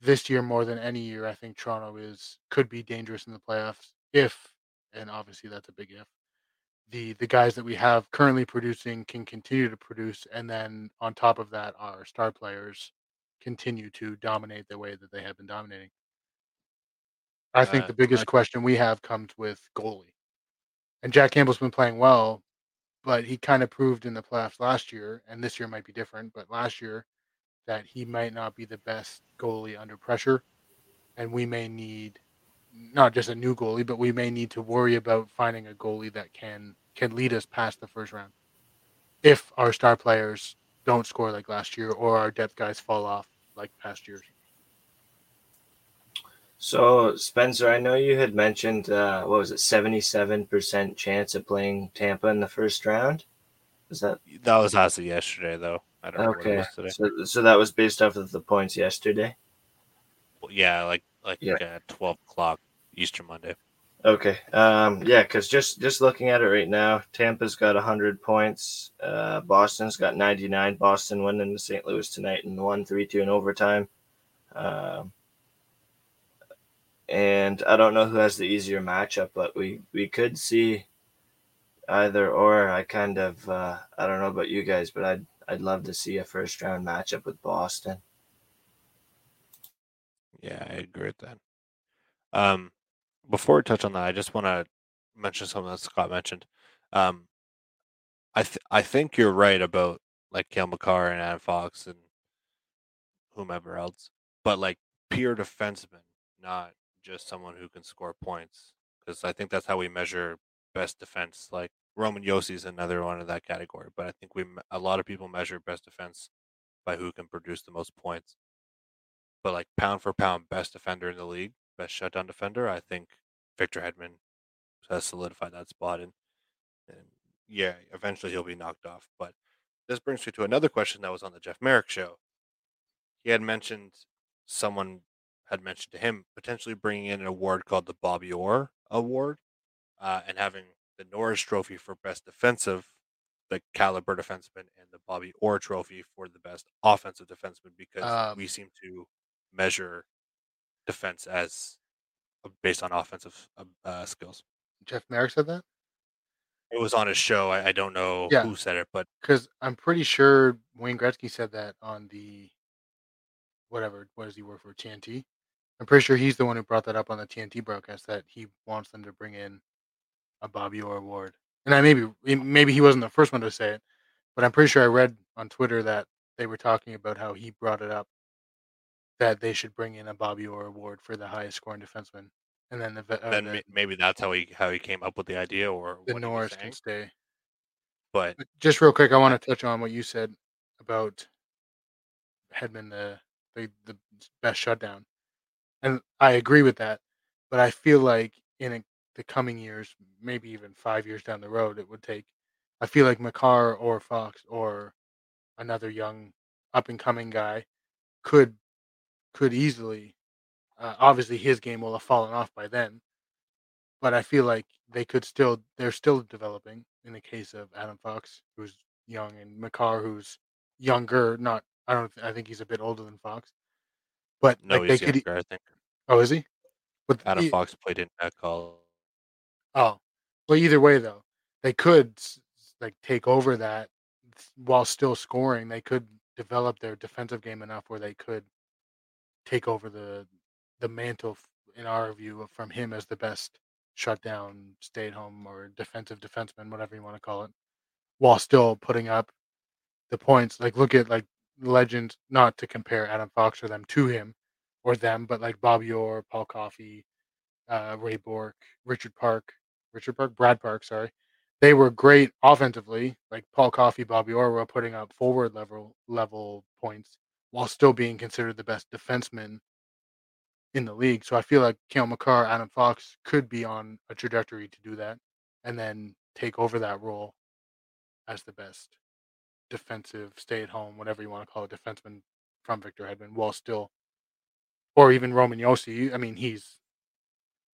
this year more than any year, I think Toronto is could be dangerous in the playoffs if, and obviously that's a big if, the the guys that we have currently producing can continue to produce, and then on top of that, our star players continue to dominate the way that they have been dominating. I think uh, the biggest question we have comes with goalie. And Jack Campbell's been playing well, but he kind of proved in the playoffs last year, and this year might be different, but last year that he might not be the best goalie under pressure. And we may need not just a new goalie, but we may need to worry about finding a goalie that can can lead us past the first round. If our star players don't score like last year or our depth guys fall off like past years. So, Spencer, I know you had mentioned uh, what was it, seventy-seven percent chance of playing Tampa in the first round. Is that that was as of yesterday, though? I don't okay. So, so that was based off of the points yesterday. yeah, like like Yeah. uh, twelve o'clock Easter Monday. Okay. Um, yeah, because just just looking at it right now, Tampa's got hundred points. Uh, Boston's got ninety nine. Boston winning to St. Louis tonight and won three two in overtime. Um, and I don't know who has the easier matchup, but we we could see either or. I kind of uh, I don't know about you guys, but I'd I'd love to see a first round matchup with Boston. Yeah, I agree with that. Um, before we touch on that, I just want to mention something that Scott mentioned. Um, I th- I think you're right about like Cale Makar and Adam Fox and whomever else, but like pure defenseman, not just someone who can score points. Because I think that's how we measure best defense. Like Roman Josi is another one of that category, but I think we a lot of people measure best defense by who can produce the most points. But like pound for pound, best defender in the league, best shutdown defender, I think Victor Hedman has solidified that spot. And, and yeah, eventually he'll be knocked off. But this brings me to another question that was on the Jeff Marek show. He had mentioned someone had mentioned to him potentially bringing in an award called the Bobby Orr Award uh, and having the Norris Trophy for best defensive, the caliber defenseman, and the Bobby Orr Trophy for the best offensive defenseman because Um, we seem to measure defense as uh, based on offensive uh, uh, skills. Jeff Marek said that It was on his show. I, I don't know Yeah. who said it, but because I'm pretty sure Wayne Gretzky said that on the whatever. What does he work for? TNT. I'm pretty sure he's the one who brought that up on the TNT broadcast that he wants them to bring in a Bobby Orr award. And I maybe maybe he wasn't the first one to say it, but I'm pretty sure I read on Twitter that they were talking about how he brought it up that they should bring in a Bobby Orr award for the highest scoring defenseman, and then the uh, then the, maybe that's how he how he came up with the idea or the what Norris can stay. But just real quick, I want to touch on what you said about Hedman, the the, the best shutdown, and I agree with that. But I feel like in a, the coming years, maybe even five years down the road, it would take. I feel like Makar or Fox or another young up and coming guy could could easily. Uh, obviously, his game will have fallen off by then, but I feel like they could still they're still developing. In the case of Adam Fox, who's young, and Makar, who's younger. Not I don't I think he's a bit older than Fox, but no, like he's they could. younger. I think Oh, is he? But Adam e- Fox played in that call. Oh, well, either way though, they could like take over that while still scoring. They could develop their defensive game enough where they could take over the the mantle, in our view, from him as the best shutdown, stay at home, or defensive defenseman, whatever you want to call it, while still putting up the points. Like look at like legends, not to compare Adam Fox or them to him or them, but like Bobby Orr, Paul Coffey, uh, Ray Bourque, Richard Park, Richard Park, Brad Park, sorry. They were great offensively. Like Paul Coffey, Bobby Orr were putting up forward level level points while still being considered the best defenseman in the league. So I feel like Cale Makar, Adam Fox could be on a trajectory to do that and then take over that role as the best defensive, stay at home, whatever you want to call it, defenseman from Victor Hedman, while still, or even Roman Josi. I mean, he's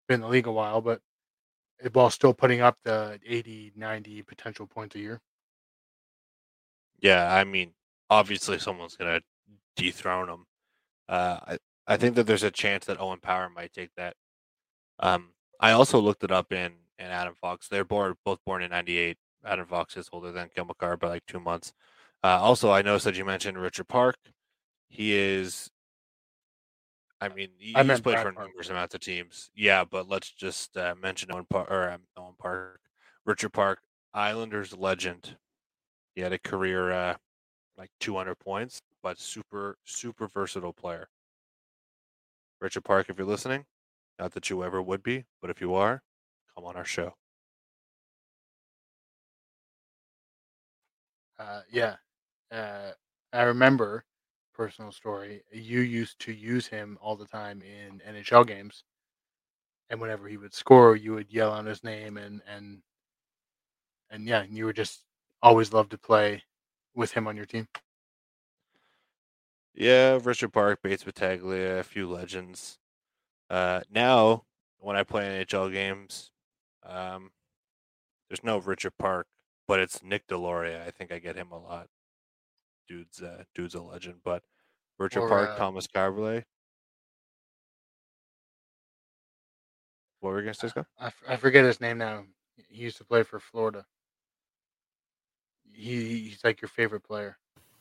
been in the league a while, but while still putting up the 80, 90 potential points a year. Yeah, I mean, obviously someone's gonna dethrone him. Uh, I I think that there's a chance that Owen Power might take that. Um, I also looked it up in in Adam Fox. They're born both born in '98. Adam Fox is older than Gil Makar by like two months. Uh, also, I noticed that you mentioned Richard Park. He is. I mean, he- I he's played Brad for Park. numerous amounts of teams. Yeah, but let's just uh, mention Owen Park or um, Owen Park, Richard Park, Islanders legend. He had a career uh, like 200 points, but super super versatile player. Richard Park, if you're listening, not that you ever would be, but if you are, come on our show. Uh, yeah. Uh, I remember, personal story, you used to use him all the time in NHL games. And whenever he would score, you would yell out his name and, and, and yeah, you would just always love to play with him on your team. Yeah, Richard Park, Bates Battaglia, a few legends. Uh, now, when I play NHL games, um, there's no Richard Park, but it's Nick Deloria. I think I get him a lot. Dude's uh, dude's a legend. But Richard Or, Park, uh, Tomas Kaberle. What were we gonna say, Scott? I, f- I forget his name now. He used to play for Florida. He he's like your favorite player.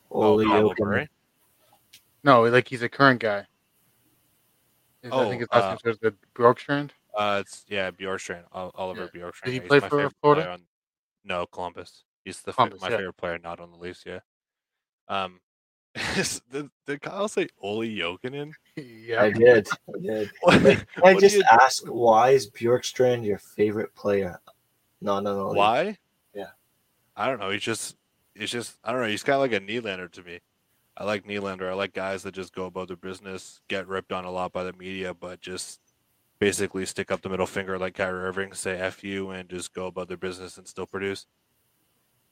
Oh, Ole Pavel Jokic. No, like he's a current guy. His- I think his Oh, last uh, name starts Bjorkstrand. Uh, it's yeah, Bjorkstrand, Ol- Oliver Bjorkstrand. Did he he's play for favorite Florida? Player On, no, Columbus. He's the Columbus, my yeah. favorite player, not on the Leafs. Yeah. Um, did, did Kyle say Olli Jokinen? yeah. I did. I did. What, Can I just you- ask why is Bjorkstrand your favorite player? No, no, no. why? Yeah. I don't know. He's just, he's just, I don't know. He's kind of like a Nylander to me. I like Nylander. I like guys that just go about their business, get ripped on a lot by the media, but just basically stick up the middle finger like Kyrie Irving, say "f you" and just go about their business and still produce.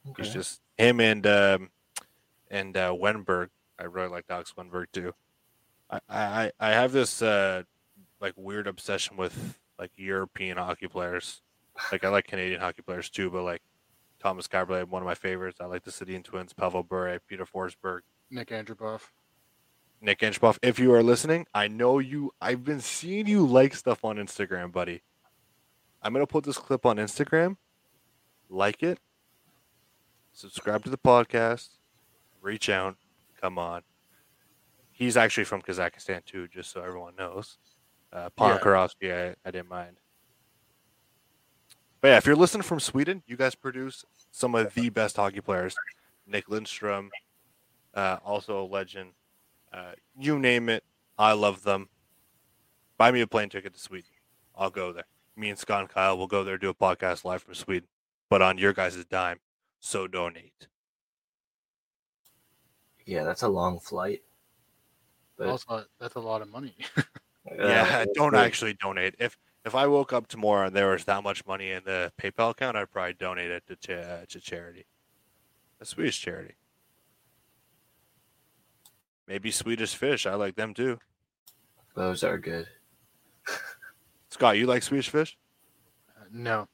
Okay. just him and um, and uh, Wennberg. I really like Alex Wennberg too. I, I I have this uh, like weird obsession with like European hockey players. Like I like Canadian hockey players too, but like Tomas Kaberle, one of my favorites. I like the Sedin twins, Pavel Bure, Peter Forsberg, Nik Antropov. Nick Inchbuff. If you are listening, I know you. I've been seeing you like stuff on Instagram, buddy. I'm gonna put this clip on Instagram. Like it. Subscribe to the podcast. Reach out. Come on. He's actually from Kazakhstan too, just so everyone knows. Uh, Yeah. I, I didn't mind. But yeah, if you're listening from Sweden, you guys produce some of the best hockey players. Nick Lidstrom, uh, also a legend. Uh, you name it, I love them. Buy me a plane ticket to Sweden. I'll go there. Me and Scott and Kyle will go there do a podcast live from Sweden, but on your guys' dime. So donate. Yeah, that's a long flight. But Also, that's a lot of money. yeah, that's don't actually donate. If if I woke up tomorrow and there was that much money in the PayPal account, I'd probably donate it to cha- to charity, a Swedish charity. Maybe Swedish fish. I like them too. Those are good. Scott, you like Swedish fish? no.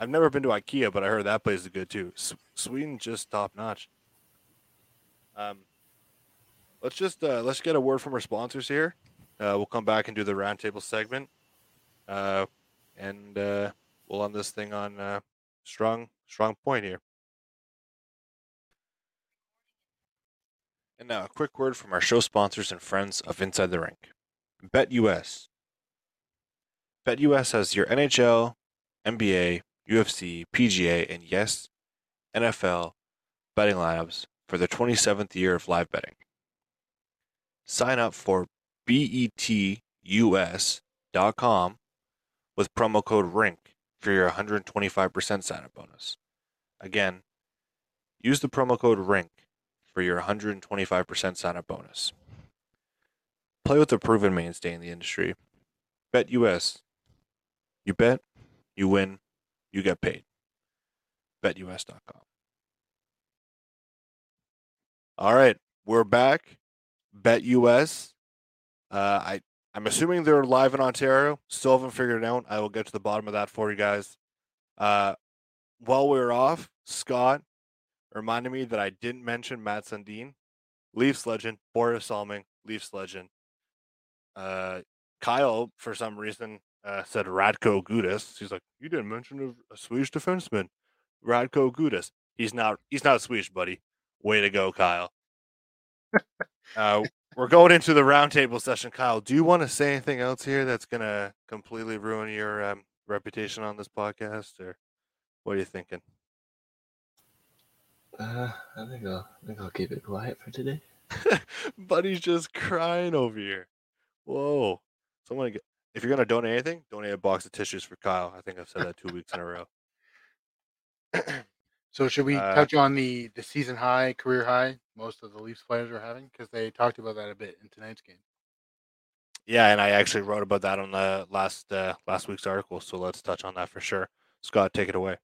I've never been to IKEA, but I heard that place is good too. S- Sweden just top notch. Um, let's just uh, let's get a word from our sponsors here. Uh, we'll come back and do the roundtable segment, uh, and uh, we'll end this thing on uh, strong strong point here. And now a quick word from our show sponsors and friends of Inside the Rink. BetUS. BetUS has your NHL, NBA, UFC, PGA, and yes, NFL betting lineups for the 27th year of live betting. Sign up for betus.com with promo code RINK for your 125% sign up bonus. Again, use the promo code RINK for your 125% sign up bonus. Play with a proven mainstay in the industry. Bet US. You bet, you win, you get paid. BetUS.com. All right, we're back. BetUS. Uh, I I'm assuming they're live in Ontario. Still haven't figured it out. I will get to the bottom of that for you guys. Uh, while we are off, Scott reminded me that I didn't mention Matt Sundin, Leafs legend, Borje Salming, Leafs legend. Uh, Kyle, for some reason, uh, said Radko Gudas. He's like, you didn't mention a, Swedish defenseman, Radko Gudas. He's not. He's not Swedish, buddy. Way to go, Kyle. uh, we're going into the roundtable session. Kyle, do you want to say anything else here that's gonna completely ruin your um, reputation on this podcast, or what are you thinking? Uh, I think I'll, I think I'll keep it quiet for today. Buddy's just crying over here. Whoa! Someone, get, if you're gonna donate anything, donate a box of tissues for Kyle. I think I've said that two weeks in a row. So should we Uh, touch on the the season high, career high most of the Leafs players are having because they talked about that a bit in tonight's game. Yeah, and I actually wrote about that on the last uh, last week's article. So let's touch on that for sure. Scott, take it away.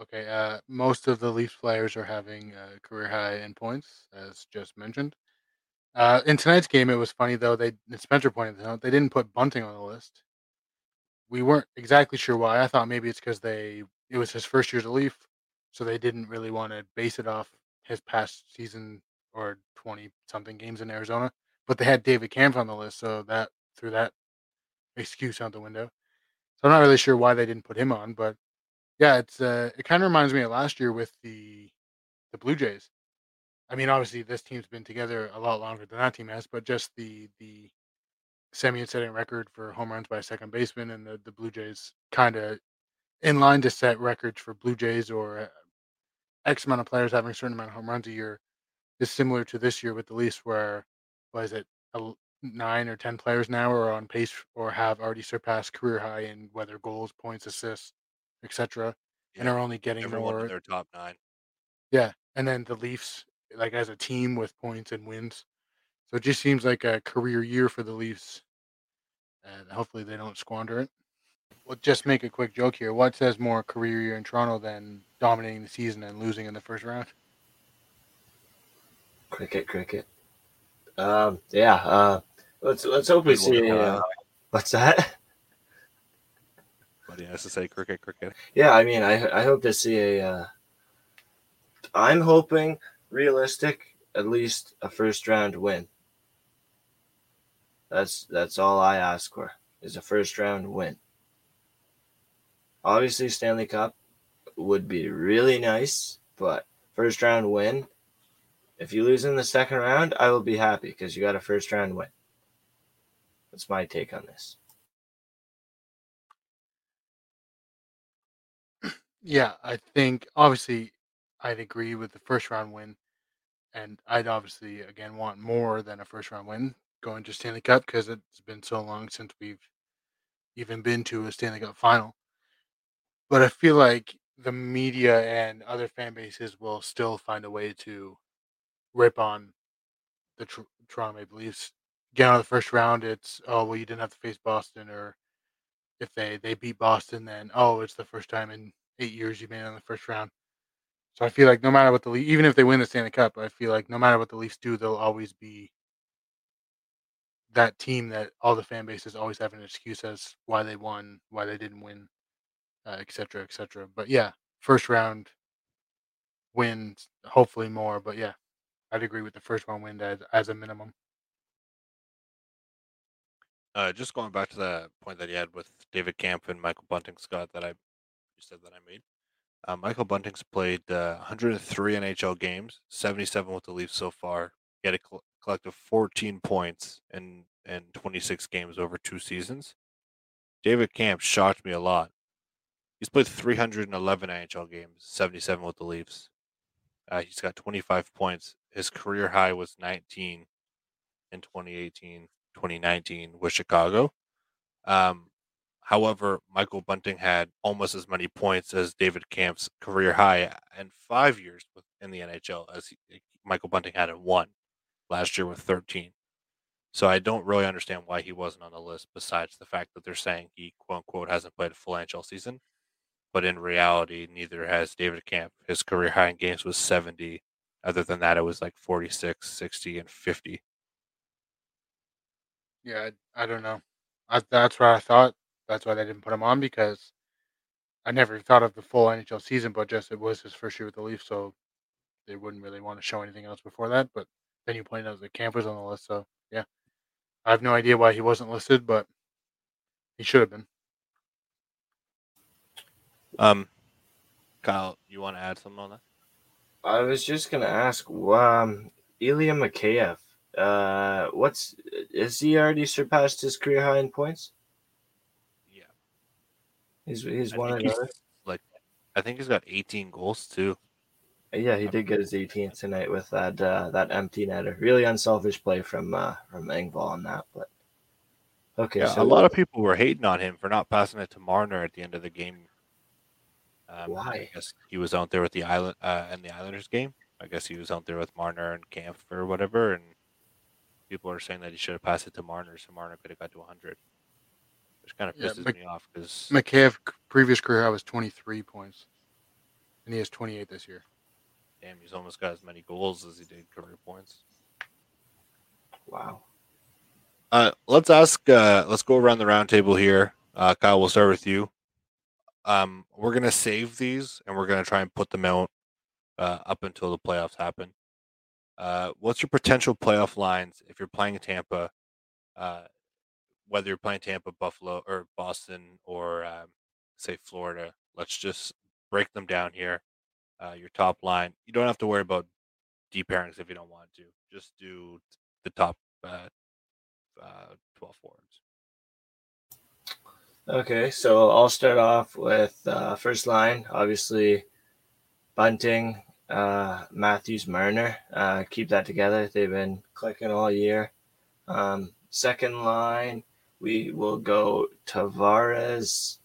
Okay. Uh, most of the Leafs players are having uh, career high in points, as just mentioned. Uh, in tonight's game, it was funny though. They Spencer pointed out they didn't put Bunting on the list. We weren't exactly sure why. I thought maybe it's because they it was his first year as a Leaf, so they didn't really want to base it off his past season or twenty something games in Arizona. But they had David Kampf on the list, so that threw that excuse out the window. So I'm not really sure why they didn't put him on, but yeah, it's uh, it kind of reminds me of last year with the the Blue Jays. I mean, obviously this team's been together a lot longer than that team has, but just the the Semien setting record for home runs by a second baseman, and the the Blue Jays kind of in line to set records for Blue Jays or X amount of players having a certain amount of home runs a year is similar to this year with the Leafs, where was it nine or ten players now are on pace or have already surpassed career high in whether goals, points, assists, etc., and are only getting Everyone in more. their top nine. Yeah, and then the Leafs, like as a team with points and wins, so it just seems like a career year for the Leafs, and hopefully they don't squander it. We'll just make a quick joke here. What says more career year in Toronto than dominating the season and losing in the first round? Cricket, cricket. Um, yeah. Uh, let's let's hope we see. Uh, what's that? He has to say cricket, cricket. Yeah, I mean, I I hope to see a. Uh, I'm hoping realistic, at least a first round win. That's that's all I ask for is a first round win. Obviously, Stanley Cup would be really nice, but first round win. If you lose in the second round, I will be happy because you got a first round win. That's my take on this. Yeah, I think obviously I'd agree with the first round win, and I'd obviously again want more than a first round win going to Stanley Cup because it's been so long since we've even been to a Stanley Cup final. But I feel like the media and other fan bases will still find a way to rip on the Tr- Toronto Maple Leafs. Again, on the first round, it's oh well, you didn't have to face Boston, or if they they beat Boston, then oh, it's the first time in eight years you made it on the first round. So I feel like no matter what the Leafs, even if they win the Stanley Cup, I feel like no matter what the Leafs do, they'll always be that team that all the fan bases always have an excuse as why they won, why they didn't win, uh, et cetera, et cetera. But yeah, first round wins, hopefully more. But yeah, I'd agree with the first round win as, as a minimum. Uh, just going back to the point that you had with David Kampf and Michael Bunting, Scott, that I you said that I made. Uh, Michael Bunting's played uh, 103 NHL games, 77 with the Leafs so far. He had a col- collective 14 points in in 26 games over two seasons. David Kampf shocked me a lot. He's played 311 NHL games, 77 with the Leafs. Uh, he's got 25 points. His career high was 19 in 2018, 2019 with Chicago. Um, however, Michael Bunting had almost as many points as David Kampf's career high in five years in the NHL as he, eh, Michael Bunting had in one last year with 13. So I don't really understand why he wasn't on the list, besides the fact that they're saying he quote unquote hasn't played a full NHL season. But in reality, neither has David Kampf. His career high in games was 70. Other than that, it was like 46, 60, and 50. Yeah, I, I don't know. I, that's what I thought. That's why they didn't put him on because I never thought of the full NHL season, but just it was his first year with the Leafs, so they wouldn't really want to show anything else before that. But then you pointed out that Kampf was on the list, so yeah, I have no idea why he wasn't listed, but he should have been. Um, Kyle, you want to add something on that? I was just gonna ask, um, Ilya Mikheyev, uh, what's is he already surpassed his career high in points? Yeah, He's he's I one think another. he's like, I think he's got 18 goals too. Yeah, he did get his 18th tonight with that uh, that empty netter. Really unselfish play from uh, from Engvall on that, but okay. Yeah, so a lot of people were hating on him for not passing it to Marner at the end of the game. Um, Why? I guess he was out there with the island uh, in the Islanders game. I guess he was out there with Marner and Kampf or whatever, and people are saying that he should have passed it to Marner, so Marner could have got to 100. Which kind of Yeah, pisses Mc- me off because McCabe previous career high was twenty three points. and he has 28 this year. Damn, he's almost got as many goals as he did career points. Wow. Uh, let's ask. Uh, let's go around the round table here. Uh, Kyle, we'll start with you. Um, we're gonna save these, and we're gonna try and put them out uh, up until the playoffs happen. Uh, what's your potential playoff lines if you're playing Tampa? Whether you're playing Tampa, Buffalo, or Boston, or um, say Florida. Let's just break them down here. Uh, your top line. You don't have to worry about deep pairings if you don't want to. Just do the top uh, uh, 12 forwards. Okay, so I'll start off with uh, first line. Obviously, Bunting, uh, Matthews, Marner. Uh, keep that together. They've been clicking all year. Um, second line, we will go Tavares,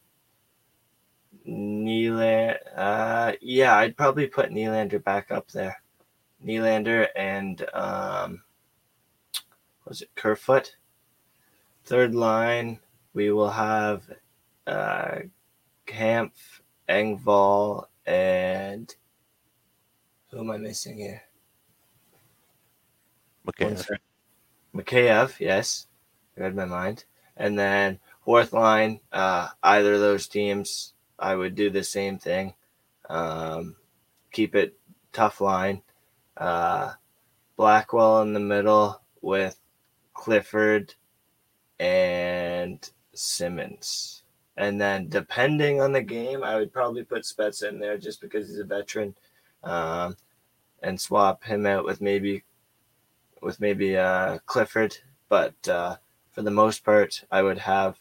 Nylander. Uh, yeah, I'd probably put Nylander back up there. Nylander and um, was it Kerfoot? Third line, we will have uh, Kampf, Engvall, and who am I missing here? Okay. Mikheyev, yes. Read my mind. And then fourth line, uh, either of those teams, I would do the same thing. Um, keep it tough line. Uh, Blackwell in the middle with Clifford and Simmonds. And then depending on the game, I would probably put Spezza in there just because he's a veteran. Um, and swap him out with maybe with maybe uh, Clifford. But uh, for the most part, I would have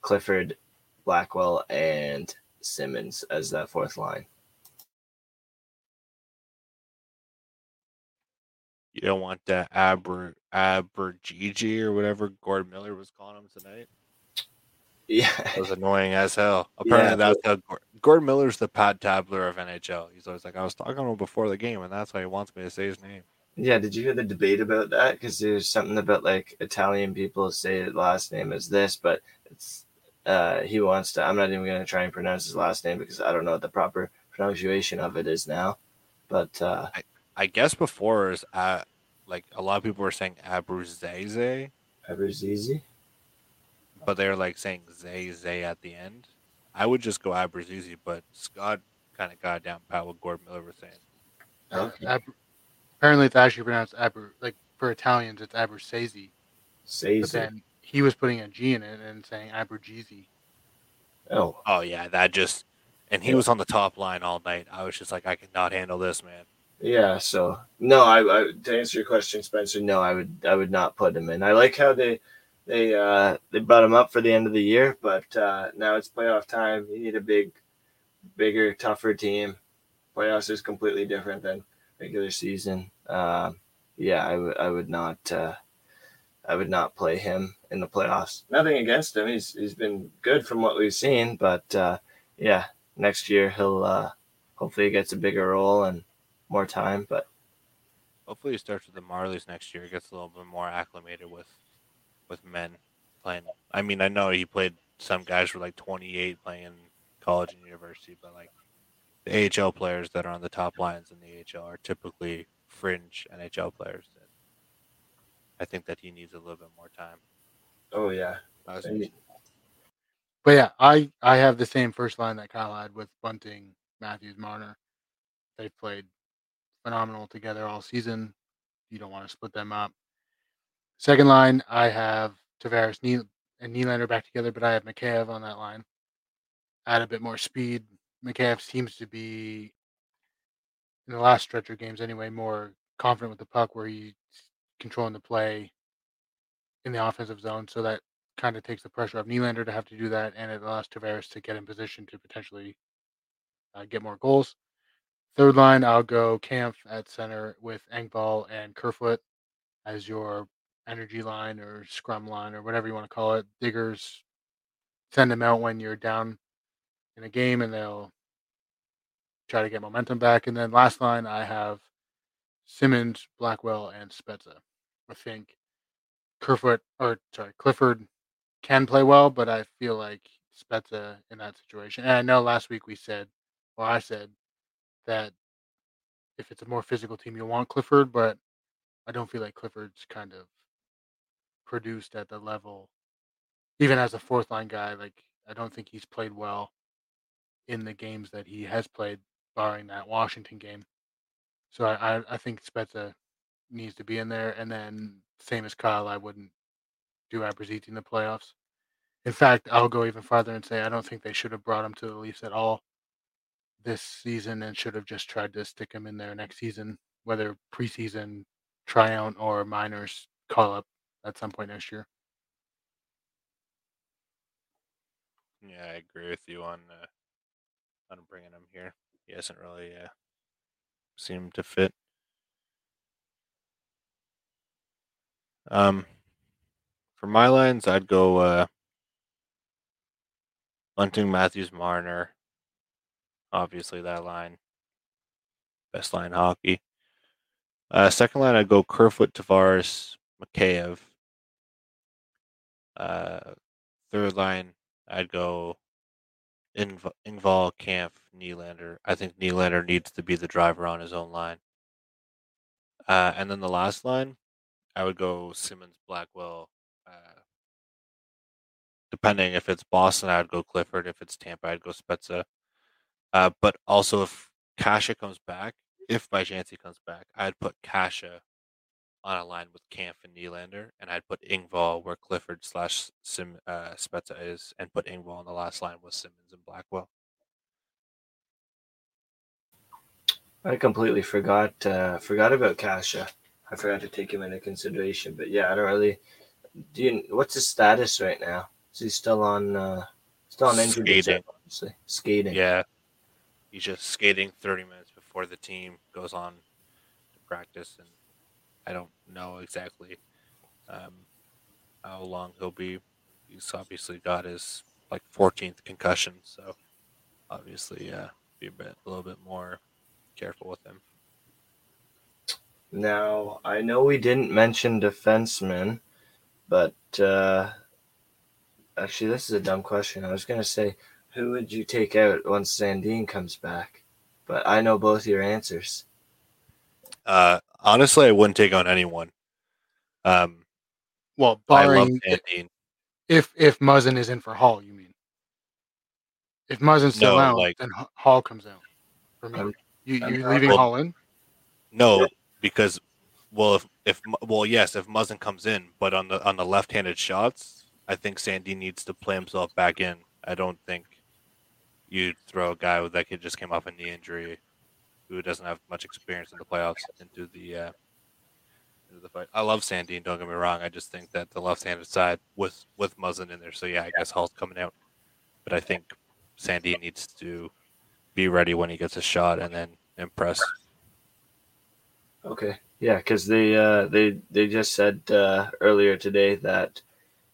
Clifford, Blackwell, and Simmonds as that fourth line. You don't want that Aber Abergigi or whatever Gordon Miller was calling him tonight. Yeah, It was annoying as hell. Apparently, Yeah, that's how Gor- Gordon Miller's the Pat Tabler of NHL. He's always like, I was talking to him before the game, and that's why he wants me to say his name. Yeah. Did you hear the debate about that? Because there's something about like Italian people say his last name is this, but it's uh, he wants to. I'm not even going to try and pronounce his last name because I don't know what the proper pronunciation of it is now. But uh, I guess before is uh, like a lot of people were saying Abruzese, Aberzizi. but they're like saying Zay Zay at the end. I would just go Abruzese, but Scott kind of got down pat what Gordon Miller was saying. Okay. Ab- apparently, it's actually pronounced Aber. Like for Italians, it's Abersese. But then he was putting a G in it and saying Abergese. Oh, Oh yeah, that just and he Yeah. was on the top line all night. I was just like, I cannot handle this, man. Yeah, so no, I, I to answer your question, Spencer, no, I would I would not put him in. I like how they they uh they brought him up for the end of the year, but uh now it's playoff time. You need a big bigger, tougher team. Playoffs is completely different than regular season. Um yeah, I would I would not uh I would not play him in the playoffs. Nothing against him. He's he's been good from what we've seen, but uh yeah, next year he'll uh hopefully he gets a bigger role and more time, but Hopefully, he starts with the Marlies next year. Gets a little bit more acclimated with with men playing. I mean, I know he played. Some guys were like 28 playing college and university, but like the AHL players that are on the top lines in the AHL are typically fringe NHL players. And I think that he needs a little bit more time. Oh yeah. I was- But yeah, I I have the same first line that Kyle had with Bunting, Matthews, Marner. They've played phenomenal together all season. You don't want to split them up. Second line, I have Tavares Neal and Nylander back together, but I have Mikheyev on that line. Add a bit more speed. Mikheyev seems to be in the last stretch of games anyway, more confident with the puck where he's controlling the play in the offensive zone. So that kind of takes the pressure off Nylander to have to do that, and it allows Tavares to get in position to potentially uh, get more goals. Third line, I'll go Kampf at center with Engvall and Kerfoot as your energy line or scrum line or whatever you want to call it. Diggers send them out when you're down in a game, and they'll try to get momentum back. And then last line, I have Simmonds, Blackwell, and Spezza. I think Kerfoot or sorry Clifford can play well, but I feel like Spezza in that situation. And I know last week we said, well, I said that if it's a more physical team, you'll want Clifford, but I don't feel like Clifford's kind of produced at the level, even as a fourth line guy. Like I don't think he's played well in the games that he has played, barring that Washington game. So I I, think Spezza needs to be in there, and then same as Kyle, I wouldn't do Abruzzese in the playoffs. In fact, I'll go even farther and say I don't think they should have brought him to the Leafs at all this season and should have just tried to stick him in there next season, whether preseason, tryout, or minors call up at some point next year. Yeah, I agree with you on uh, on bringing him here. He hasn't really uh, seemed to fit. Um, for my lines, I'd go uh, Bunting, Matthews, Marner. Obviously, that line, best line hockey. Uh, second line, I'd go Kerfoot, Tavares, Mikheyev. Uh, third line, I'd go Ingv- Engvall, Kampf, Nylander. I think Nylander needs to be the driver on his own line. Uh, and then the last line, I would go Simmonds, Blackwell. Uh, depending if it's Boston, I'd go Clifford. If it's Tampa, I'd go Spezza. Uh, but also, if Kase comes back, if by chance he comes back, I'd put Kase on a line with Kampf and Nylander, and I'd put Engvall where Clifford slash Sim uh, Spezza is, and put Engvall on the last line with Simmonds and Blackwell. I completely forgot uh, forgot about Kase. I forgot to take him into consideration. But yeah, I don't really. Do you? What's his status right now? Is he still on? Uh, still on injured Skating. reserve, obviously. Skating. Yeah, he's just skating 30 minutes before the team goes on to practice, and I don't know exactly um, how long he'll be. He's obviously got his like 14th concussion, so obviously, uh, be a bit, a little bit more careful with him. Now I know we didn't mention defensemen, but uh, actually, this is a dumb question. I was gonna say, who would you take out once Sandin comes back? But I know both your answers. Uh, honestly, I wouldn't take on anyone. Um, Well, I barring if if Muzzin is in for Holl, you mean? If Muzzin's still No, out, like- then Holl comes out. For you I'm you not- leaving Well- Holl in? No, because well, if if well, yes, if Muzzin comes in, but on the on the left-handed shots, I think Sandy needs to play himself back in. I don't think you'd throw a guy that kid just came off a knee injury, who doesn't have much experience in the playoffs, into the uh, into the fight. I love Sandin. Don't get me wrong. I just think that the left-handed side with with Muzzin in there, so yeah, I guess Holl's coming out, but I think Sandy needs to be ready when he gets a shot and then impress. Okay. Yeah, because they uh, they they just said uh, earlier today that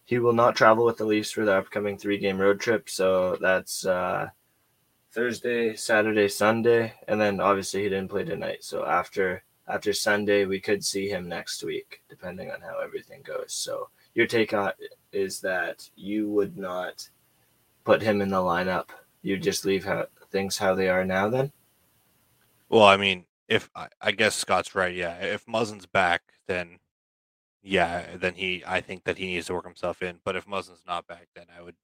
he will not travel with the Leafs for the upcoming three game road trip. So that's uh, Thursday, Saturday, Sunday, and then obviously he didn't play tonight. So after after Sunday, we could see him next week, depending on how everything goes. So your take on is that you would not put him in the lineup. You just leave how, things how they are now. Then Well, I mean, if I, I guess Scott's right, yeah. If Muzzin's back, then yeah, then he I think that he needs to work himself in. But if Muzzin's not back, then I would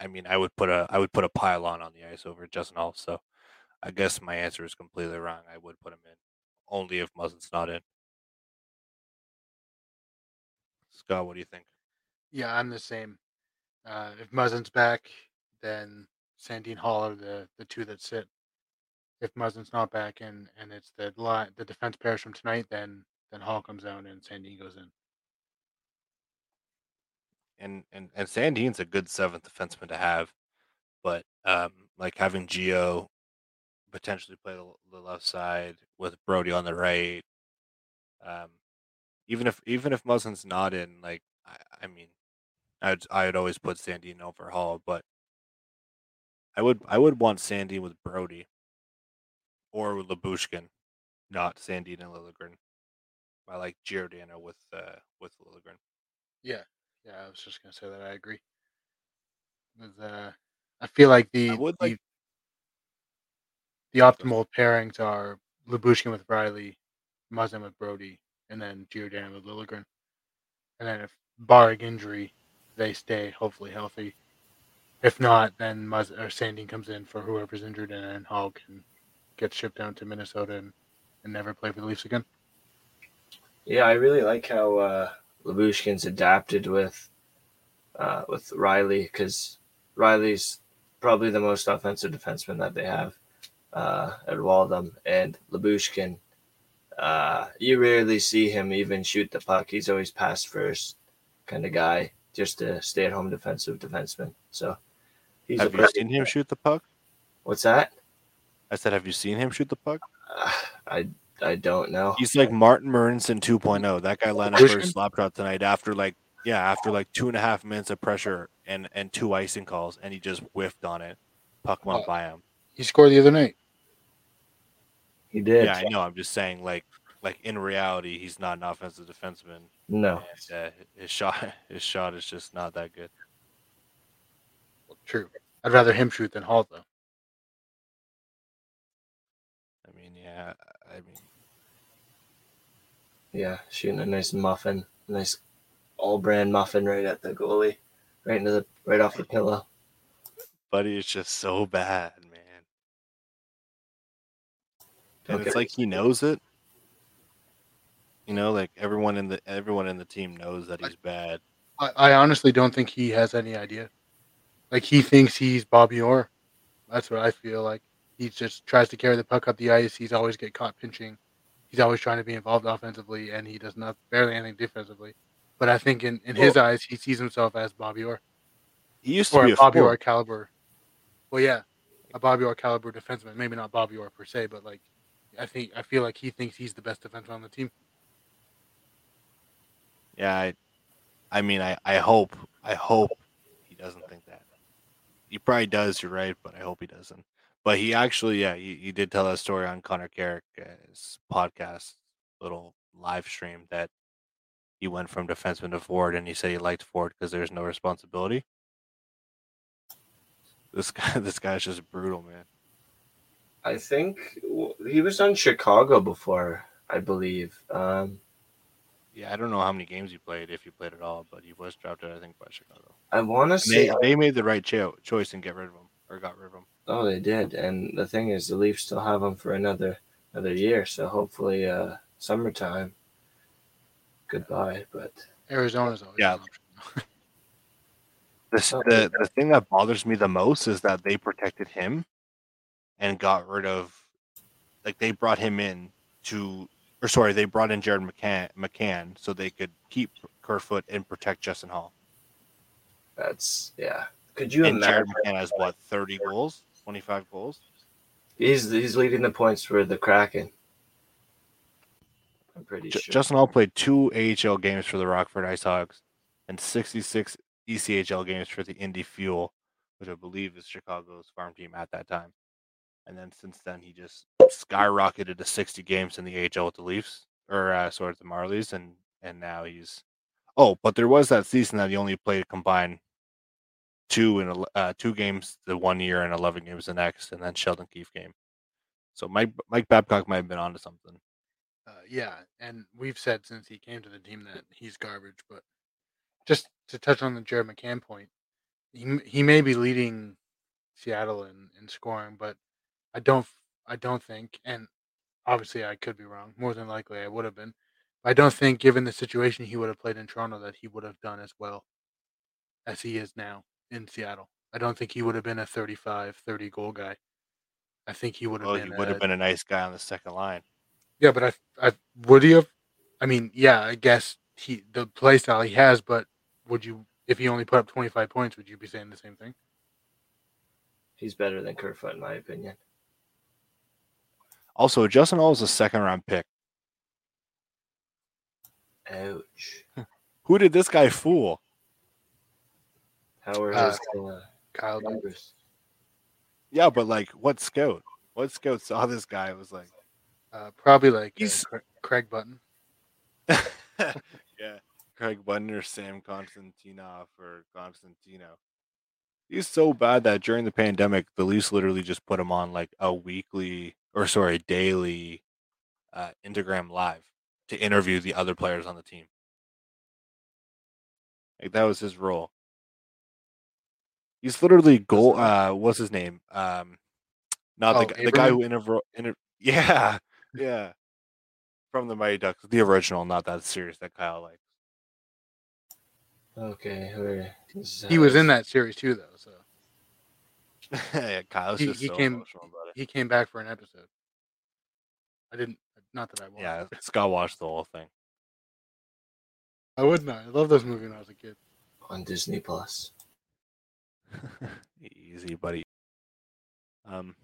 I mean I would put a I would put a pylon on the ice over Justin Holl. So I guess my answer is completely wrong. I would put him in only if Muzzin's not in. Scott, what do you think? Yeah, I'm the same. Uh, if Muzzin's back, then Sandin Holl are the, the two that sit. If Muzzin's not back and, and it's the line, the defense pairs from tonight, then then Holl comes out and Sandin goes in. And and and Sandin's a good seventh defenseman to have, but um, like having Gio potentially play the, the left side with Brodie on the right. Um, even if even if Muzzin's not in, like I, I mean, I'd I'd always put Sandin over Holl, but I would I would want Sandin with Brodie or with Lyubushkin, not Sandin and Liljegren. I like Giordano with uh with Liljegren. Yeah, yeah. I was just gonna say that. I agree. With uh, I feel like the, I would the like- the optimal pairings are Lyubushkin with Rielly, Muzzin with Brodie, and then Giordano with Liljegren. And then if barring injury, they stay hopefully healthy. If not, then Muz- or Sandin comes in for whoever's injured, and then Holl can get shipped down to Minnesota and, and never play for the Leafs again. Yeah, I really like how uh, Lyubushkin's adapted with uh, with Rielly because Rielly's probably the most offensive defenseman that they have uh, at Waldom, and Lyubushkin. Uh, you rarely see him even shoot the puck. He's always pass first kind of guy, just a stay at home defensive defenseman. So he's have a you seen him shoot the puck? What's that? I said, have you seen him shoot the puck? Uh, I I don't know. He's like Martin Marincin 2.0. That guy landed for a slap shot tonight after like yeah, after like two and a half minutes of pressure and and two icing calls, and he just whiffed on it. Puck went Oh. by him. He scored the other night. He did. Yeah, I know. I'm just saying, like, like in reality, he's not an offensive defenseman. No. And, uh, his shot, his shot is just not that good. True. I'd rather him shoot than Holl, though. I mean, yeah, I mean, Yeah, shooting a nice muffin, nice all brand muffin right at the goalie, right into the right off the pillow. buddy is just so bad, man. And it's like he knows it. You know, like everyone in the everyone in the team knows that he's bad. I, I honestly don't think he has any idea. Like he thinks he's Bobby Orr. That's what I feel like. He just tries to carry the puck up the ice. He's always get caught pinching. He's always trying to be involved offensively, and he does not barely anything defensively. But I think in, in his eyes, he sees himself as Bobby Orr He used to be a a Bobby Orr caliber. Well, yeah, a Bobby Orr caliber defenseman. Maybe not Bobby Orr per se, but like I think I feel like he thinks he's the best defenseman on the team. Yeah, I, I mean, I, I hope, I hope he doesn't think that. He probably does. You're right, but I hope he doesn't. But he actually, yeah, he, he did tell that story on Connor Carrick's podcast, little live stream that he went from defenseman to forward, and he said he liked forward because there's no responsibility. This guy, this guy's just brutal, man. I think he was on Chicago before, I believe. Um, Yeah, I don't know how many games he played, if he played at all, but he was drafted, I think, by Chicago. I want to say, they, they made the right cho- choice and get rid of him or got rid of him. Oh, they did. And the thing is, the Leafs still have him for another another year. So hopefully, uh, summertime. Goodbye. But Arizona's always Yeah. an option. This, the the thing that bothers me the most is that they protected him and got rid of like they brought him in to or sorry they brought in Jared McCann McCann so they could keep Kerfoot and protect Justin Holl. that's yeah. Could you and imagine? Jared McCann has what thirty goals, twenty five goals. He's he's leading the points for the Kraken. I'm pretty J- sure. Justin Holl played two AHL games for the Rockford Ice Hogs and sixty six E ECHL games for the Indy Fuel, which I believe is Chicago's farm team at that time. And then since then, he just skyrocketed to 60 games in the AHL with the Leafs, or uh, sorry, the Marlies, and and now he's. Oh, but there was that season that he only played combined two and uh, two games the one year and 11 games the next, and then Sheldon Keefe game. So Mike Mike Babcock might have been onto something. Uh, yeah, and we've said since he came to the team that he's garbage. But just to touch on the Jared McCann point, he he may be leading Seattle in, in scoring, but I don't I don't think, and obviously I could be wrong. More than likely, I would have been. I don't think, given the situation he would have played in Toronto, that he would have done as well as he is now in Seattle. I don't think he would have been a 35, 30 goal guy. I think he would have Oh, been. he would have a- been a nice guy on the second line. yeah, but I, I would he have? I mean, yeah, I guess he the play style he has, but would you if he only put up twenty five points, would you be saying the same thing? He's better than Kerfoot, in my opinion. Also, Justin Holl was a second round pick. Ouch. Who did this guy fool? How are Uh, his uh, Kyle, Dubas. numbers? Yeah, but like, what scout? What scout saw this guy and was like, uh, probably like uh, He's- Cra- Craig Button. yeah, Craig Button or Sam Konstantinov or Constantino. He's so bad that during the pandemic, the Leafs literally just put him on like a weekly or sorry, daily uh, Instagram live to interview the other players on the team. Like that was his role. He's literally goal. Uh, what's his name? Um, not Oh, the g- the guy who interview. Inter- yeah, yeah, from the Mighty Ducks, the original, not that series that Kyle likes. Okay, where is, He was uh, in that series too, though. So yeah, Kyle's He- just he so came- emotional about it. he came back for an episode. I didn't. Not that I watched. Yeah, it. Scott watched the whole thing. I would not. I love those movies when I was a kid. on Disney Plus. Easy, buddy. Um,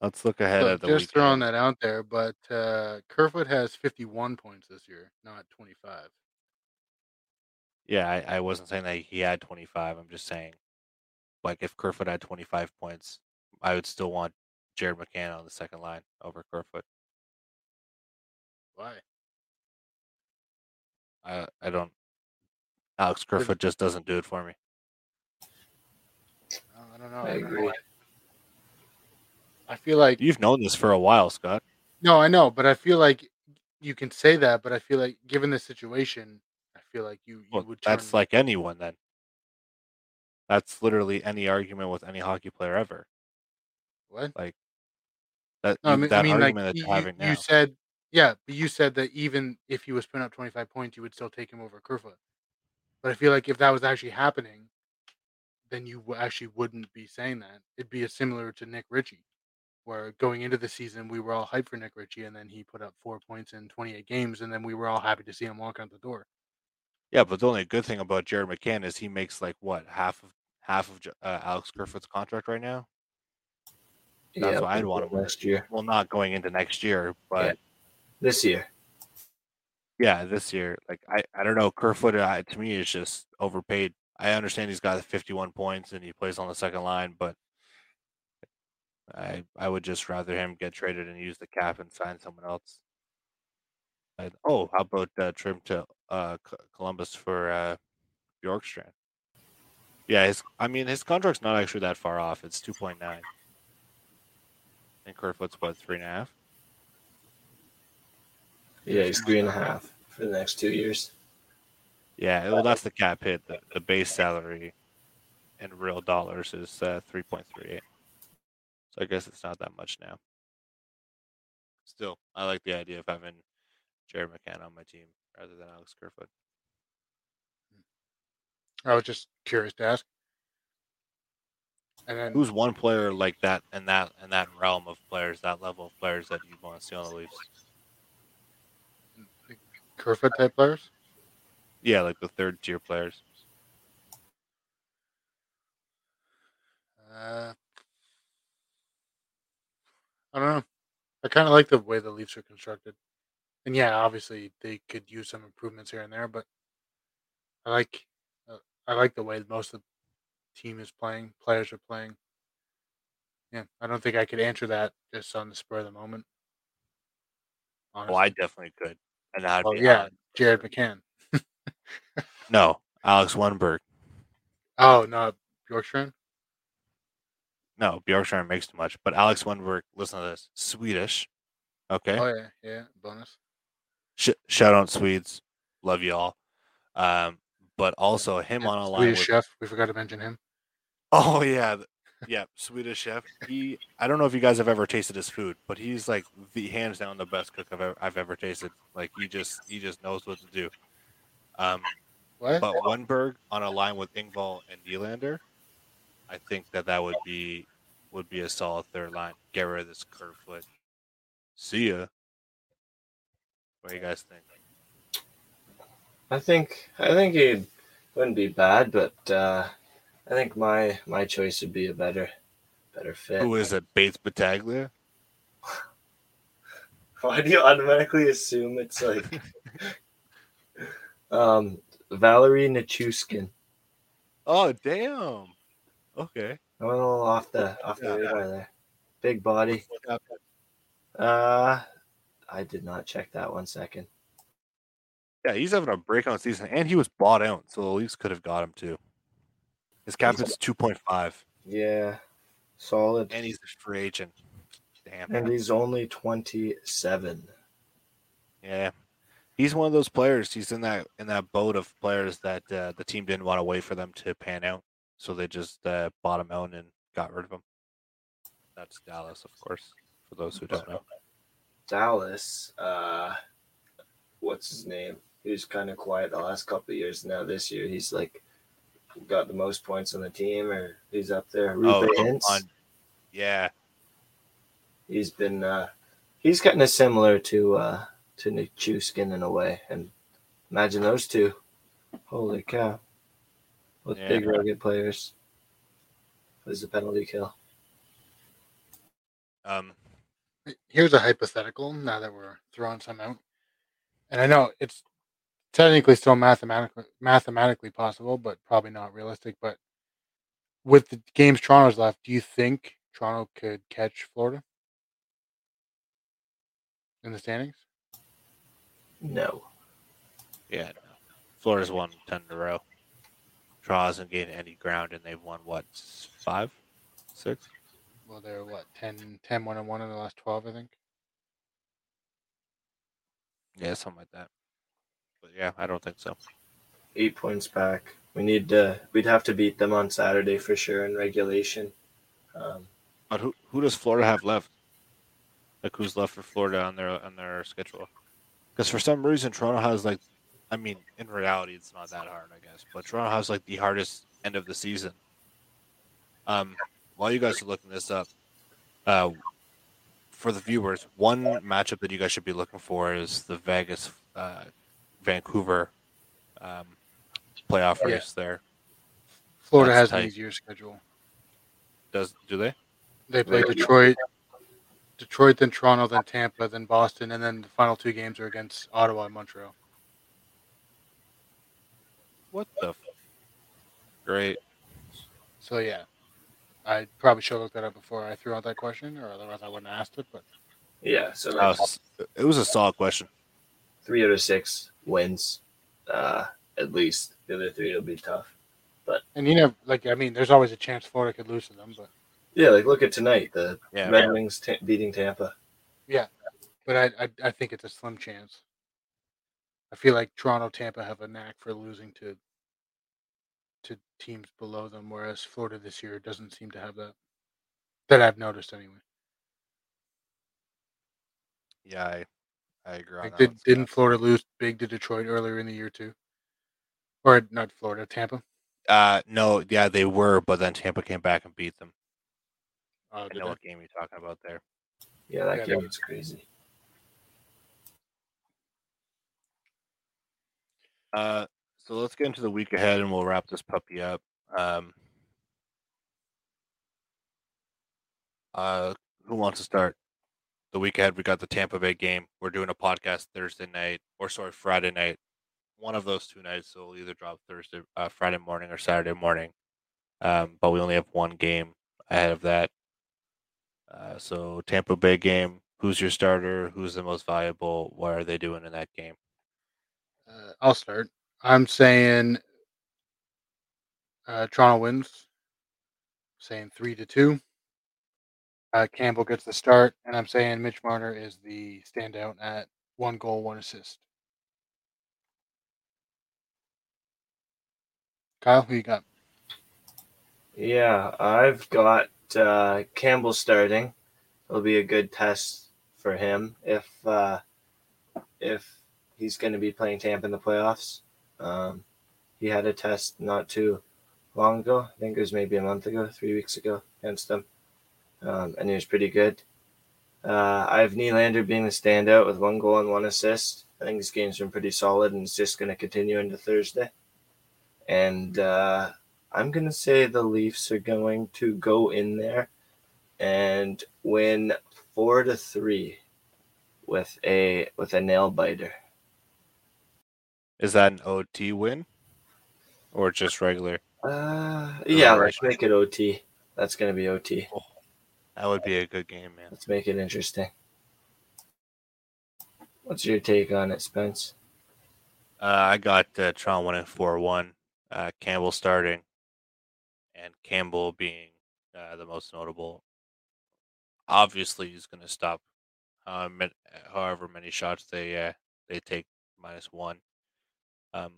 let's look ahead So at the just throwing that out there, but uh, Kerfoot has 51 points this year, not 25. Yeah, I, I wasn't saying that he had 25. I'm just saying, like, if Kerfoot had 25 points, I would still want Jared McCann on the second line over Kerfoot. Why? I I don't. Alex Kerfoot just doesn't do it for me. I don't know. I I, don't know agree. I feel like You've known this for a while, Scott. no, I know, but I feel like you can say that, but I feel like given the situation, I feel like you you Well, would turn. that's like anyone then. That's literally any argument with any hockey player ever. what? Like that No, I you- mean, that I mean, like argument that you, you're having now. you said, yeah, but you said that even if he was putting up 25 points, you would still take him over Kerfoot. But I feel like if that was actually happening, then you actually wouldn't be saying that. It'd be a similar to Nick Ritchie, where going into the season we were all hyped for Nick Ritchie, and then he put up four points in 28 games, and then we were all happy to see him walk out the door. Yeah, but the only good thing about Jared McCann is he makes like what half of half of uh, Alex Kerfoot's contract right now. That's Yeah, why I'd want him next year. Well, not going into next year, but This year. yeah, this year, like I, I don't know, Kerfoot uh, to me is just overpaid. I understand he's got 51 points and he plays on the second line, but I I would just rather him get traded and use the cap and sign someone else. And, oh, how about uh, trim to uh, Columbus for uh, Bjorkstrand? Yeah, his I mean his contract's not actually that far off. It's 2.9. And Kerfoot's what three and a half. Yeah, he's three and a half for the next two years. Yeah, well, that's the cap hit. The, the base salary in real dollars is uh, 3.38. So I guess it's not that much now. Still, I like the idea of having Jared McCann on my team rather than Alex Kerfoot. I was just curious to ask. And then Who's one player like that in that in that realm of players, that level of players that you want to see on the Leafs? Kerfoot type players? Yeah, like the third tier players. Uh, I don't know. I kind of like the way the Leafs are constructed, and yeah, obviously they could use some improvements here and there, but I like uh, I like the way most of the team is playing, players are playing. Yeah, I don't think I could answer that just on the spur of the moment. Oh, Honestly. I definitely could. And Oh, be yeah. Jared McCann. No, Alex Wennberg. Oh, not Bjorkstrand. No, Bjorkstrand makes too much. But Alex Wennberg, listen to this. Swedish. Okay. Oh yeah, yeah, bonus. Sh- shout out Swedes, love you all. Um, but also him Yeah, on a line Swedish with chef. We forgot to mention him. oh yeah, yeah, Swedish chef. He I don't know if you guys have ever tasted his food, but he's like the hands down the best cook I've ever, I've ever tasted. Like he just he just knows what to do. Um, What? but Wennberg on a line with Engvall and Nylander, I think that that would be would be a solid third line. Get rid of this Kerfoot. See ya. What do you guys think? I think I think he wouldn't be bad, but uh, I think my my choice would be a better better fit. Who is it? Bates Battaglia? Why do you automatically assume it's like um Valeri Nichushkin? Oh damn. Okay. I went a little off the off the radar there. Big body. Uh I did not check that one second. Yeah, he's having a breakout season, and he was bought out, so the Leafs could have got him too. His cap is two point five, Yeah, solid. and he's a free agent. Damn. And he's only 27. Yeah, he's one of those players. He's in that in that boat of players that uh, the team didn't want to wait for them to pan out, so they just uh, bought him out and got rid of him. That's Dallas, of course. For those who don't know, Dallas, uh, what's his name? He was kind of quiet the last couple of years. Now this year, he's like got the most points on the team, or he's up there. oh, Hintz. on. yeah, He's been uh, he's kind of similar to uh, to Nichushkin in a way, and imagine those two. Holy cow! With Yeah. big rugged players. There's a penalty kill. um, Here's a hypothetical. Now that we're throwing some out, and I know it's technically still mathematically mathematically possible, but probably not realistic. But with the games Toronto's left, do you think Toronto could catch Florida in the standings? No. yeah. No. Florida's won ten in a row. Toronto hasn't gained any ground, and they've won what five, six? Well, they're what 10, 10 1 and one in the last twelve, I think. Yeah, something like that. But yeah, I don't think so. eight points back. We need to. We'd have to beat them on Saturday for sure in regulation. Um, But who who does Florida have left? Like who's left for Florida on their on their schedule? Because for some reason Toronto has like, I mean, in reality it's not that hard, I guess. But Toronto has like the hardest end of the season. Um, while you guys are looking this up, uh, for the viewers, one matchup that you guys should be looking for is the Vegas, uh, Vancouver, um, playoff Yeah. race. There Florida That's has an tight. easier schedule. does do they? They play Detroit, Detroit, then Toronto, then Tampa, then Boston, and then the final two games are against Ottawa and Montreal. What the? F- Great. So yeah, I probably should have looked that up before I threw out that question, or otherwise I wouldn't have asked it. But yeah, so That was, it was a solid question. three out of six wins, uh, at least. The other three will be tough. But and you know, like I mean, there's always a chance Florida could lose to them, but Yeah, like look at tonight. The Yeah. Red Wings ta- beating Tampa. Yeah, but I, I I think it's a slim chance. I feel like Toronto, Tampa have a knack for losing to to teams below them, whereas Florida this year doesn't seem to have that. That I've noticed anyway. Yeah, I, I agree. Like, that did, one, didn't Scott. Florida lose big to Detroit earlier in the year too? Or not Florida, Tampa. Uh, no, yeah, they were, but then Tampa came back and beat them. Oh, I know what game you're talking about there. Yeah, that Yeah, game they- was crazy. Uh, so let's get into the week ahead, and we'll wrap this puppy up. Um, uh, who wants to start? The week ahead, we got the Tampa Bay game. We're doing a podcast Thursday night, or sorry, Friday night. One of those two nights, so we'll either drop Thursday, uh, Friday morning, or Saturday morning. Um, but we only have one game ahead of that. Uh, so Tampa Bay game. Who's your starter? Who's the most valuable? What are they doing in that game? Uh, I'll start. I'm saying uh, Toronto wins. saying three to two. Uh, Campbell gets the start, and I'm saying Mitch Marner is the standout at one goal, one assist. Kyle, who you got? Yeah, I've got uh, Campbell starting. It'll be a good test for him if uh, if he's going to be playing Tampa in the playoffs. Um, he had a test not too long ago. I think it was maybe a month ago, three weeks ago against them, um, and he was pretty good. Uh, I have Nylander being the standout with one goal and one assist. I think this game's been pretty solid, and it's just going to continue into Thursday. And uh, I'm gonna say the Leafs are going to go in there and win four to three with a with a nail biter. Is that an OT win or just regular? Uh, yeah, Alright. let's make it OT. That's gonna be OT. That would be a good game, man. Let's make it interesting. What's your take on it, Spence? Uh, I got uh, Toronto winning four one. Uh, Campbell starting. And Campbell being uh, the most notable. Obviously, he's going to stop uh, however many shots they uh, they take minus one. Um,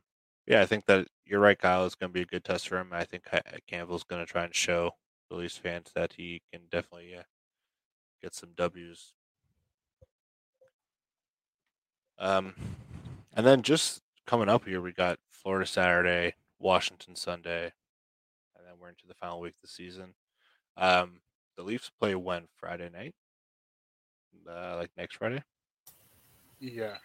yeah, I think that you're right, Kyle. It's going to be a good test for him. I think Campbell's going to try and show the Leafs fans that he can definitely uh, get some W's. Um, and then just coming up here, we got Florida Saturday, Washington Sunday, we're into the final week of the season. Um, the Leafs play when Friday night, uh, like next Friday. Yeah,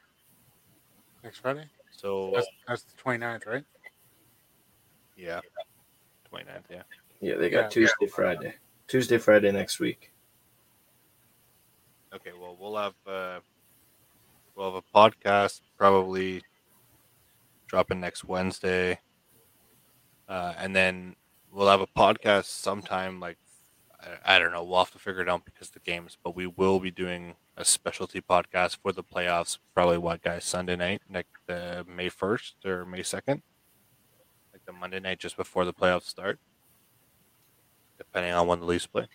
next Friday. So that's, that's the 29th, right? Yeah, 29th. Yeah. Yeah, they got yeah. Tuesday, Friday, Tuesday, Friday next week. Okay, well, we'll have uh, we'll have a podcast probably dropping next Wednesday, uh, and then we'll have a podcast sometime like I, I don't know. We'll have to figure it out because the games, but we will be doing a specialty podcast for the playoffs. Probably what guys Sunday night, like the May first or May second, like the Monday night just before the playoffs start, depending on when the Leafs play.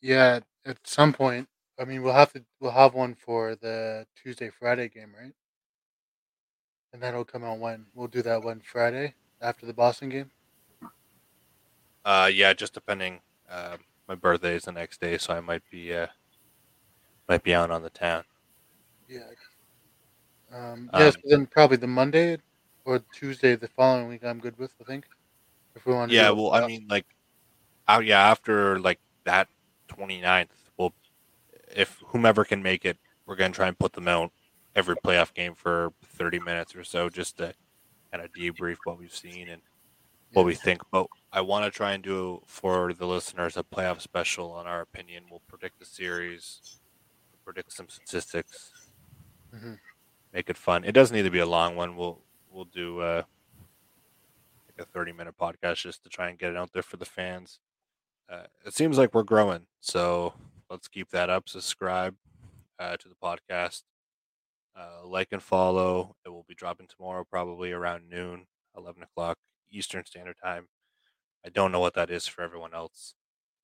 Yeah, at some point. I mean, we'll have to we'll have one for the Tuesday Friday game, right? And that'll come out when we'll do that one Friday after the Boston game. Uh, yeah, just depending. Uh, my birthday is the next day, so I might be uh, might be out on the town. Yeah. Um, yes, um, then probably the Monday or Tuesday the following week. I'm good with. I think. If we want. Yeah, well, I mean, like, out. Yeah, after like that 29th, we'll if whomever can make it, we're gonna try and put them out every playoff game for 30 minutes or so, just to kind of debrief what we've seen and what we think. But I want to try and do for the listeners a playoff special on our opinion. We'll predict the series, predict some statistics, mm-hmm. make it fun. It doesn't need to be a long one. We'll we'll do uh, like a thirty minute podcast just to try and get it out there for the fans. Uh, it seems like we're growing, so let's keep that up. Subscribe uh, to the podcast. Uh, like and follow. It will be dropping tomorrow, probably around noon, 11 o'clock Eastern Standard Time. I don't know what that is for everyone else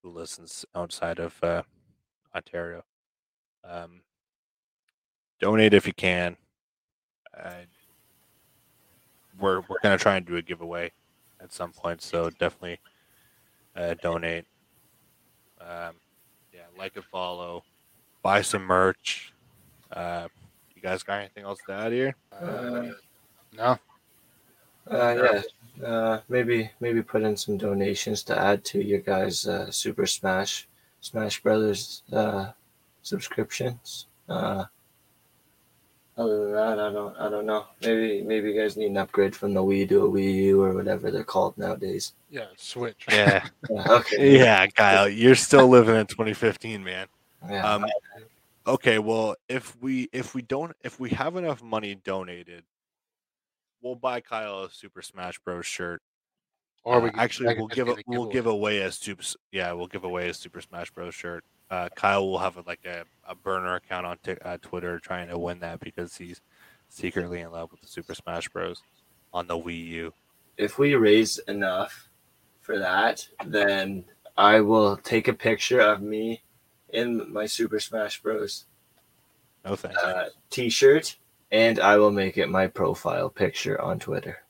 who listens outside of uh, Ontario. Um, donate if you can. Uh, we're we're gonna try and do a giveaway at some point, so definitely uh, donate. Um, yeah, like and follow, buy some merch. Uh, you guys got anything else to add here? Uh, no. Uh, yeah, uh, maybe maybe put in some donations to add to your guys' uh, Super Smash Smash Brothers uh, subscriptions. Uh, other than that, I don't I don't know. Maybe maybe you guys need an upgrade from the Wii to a Wii U or whatever they're called nowadays. Yeah, Switch. Yeah. yeah okay. Yeah, Kyle, you're still living in 2015, man. Yeah. Um, okay, well, if we if we don't if we have enough money donated we'll buy Kyle a Super Smash Bros. shirt. Or we uh, actually we'll give a, we'll give away a super yeah we'll give away a Super Smash Bros. shirt. Uh, Kyle will have a, like a, a burner account on t- uh, Twitter trying to win that because he's secretly in love with the Super Smash Bros. on the Wii U. If we raise enough for that, then I will take a picture of me in my Super Smash Bros. No thanks. Uh, t-shirt and I will make it my profile picture on Twitter.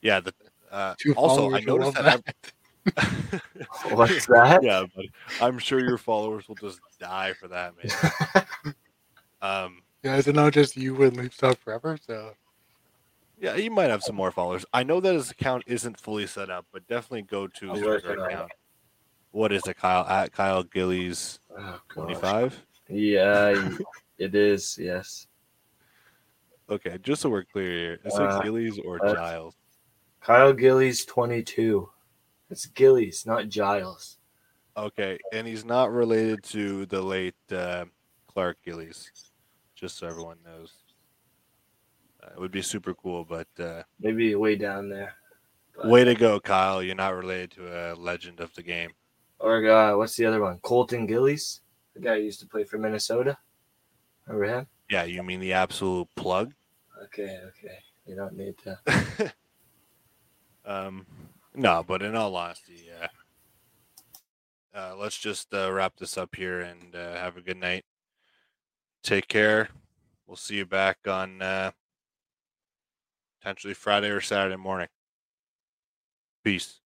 Yeah. The, uh, also, I noticed that. that. What's that? Yeah, but I'm sure your followers will just die for that, man. um, yeah, is it not just you and Leaf Talk Forever? So. Yeah, you might have some more followers. I know that his account isn't fully set up, but definitely go to his account. What is it, Kyle? At Kyle Gillies, oh, 25? Yeah, it is, yes. Okay, just so we're clear here, is uh, it Gillies or Giles? Kyle Gillies, 22. It's Gillies, not Giles. Okay, and he's not related to the late uh, Clark Gillies, just so everyone knows. Uh, it would be super cool, but uh, maybe way down there. But... Way to go, Kyle! You're not related to a legend of the game. Or uh, what's the other one? Colton Gillies, the guy who used to play for Minnesota. Remember him? Yeah, you mean the absolute plug? Okay, okay. You don't need to. um, no, but in all honesty, yeah. Uh, let's just uh, wrap this up here and uh, have a good night. Take care. We'll see you back on uh, potentially Friday or Saturday morning. Peace.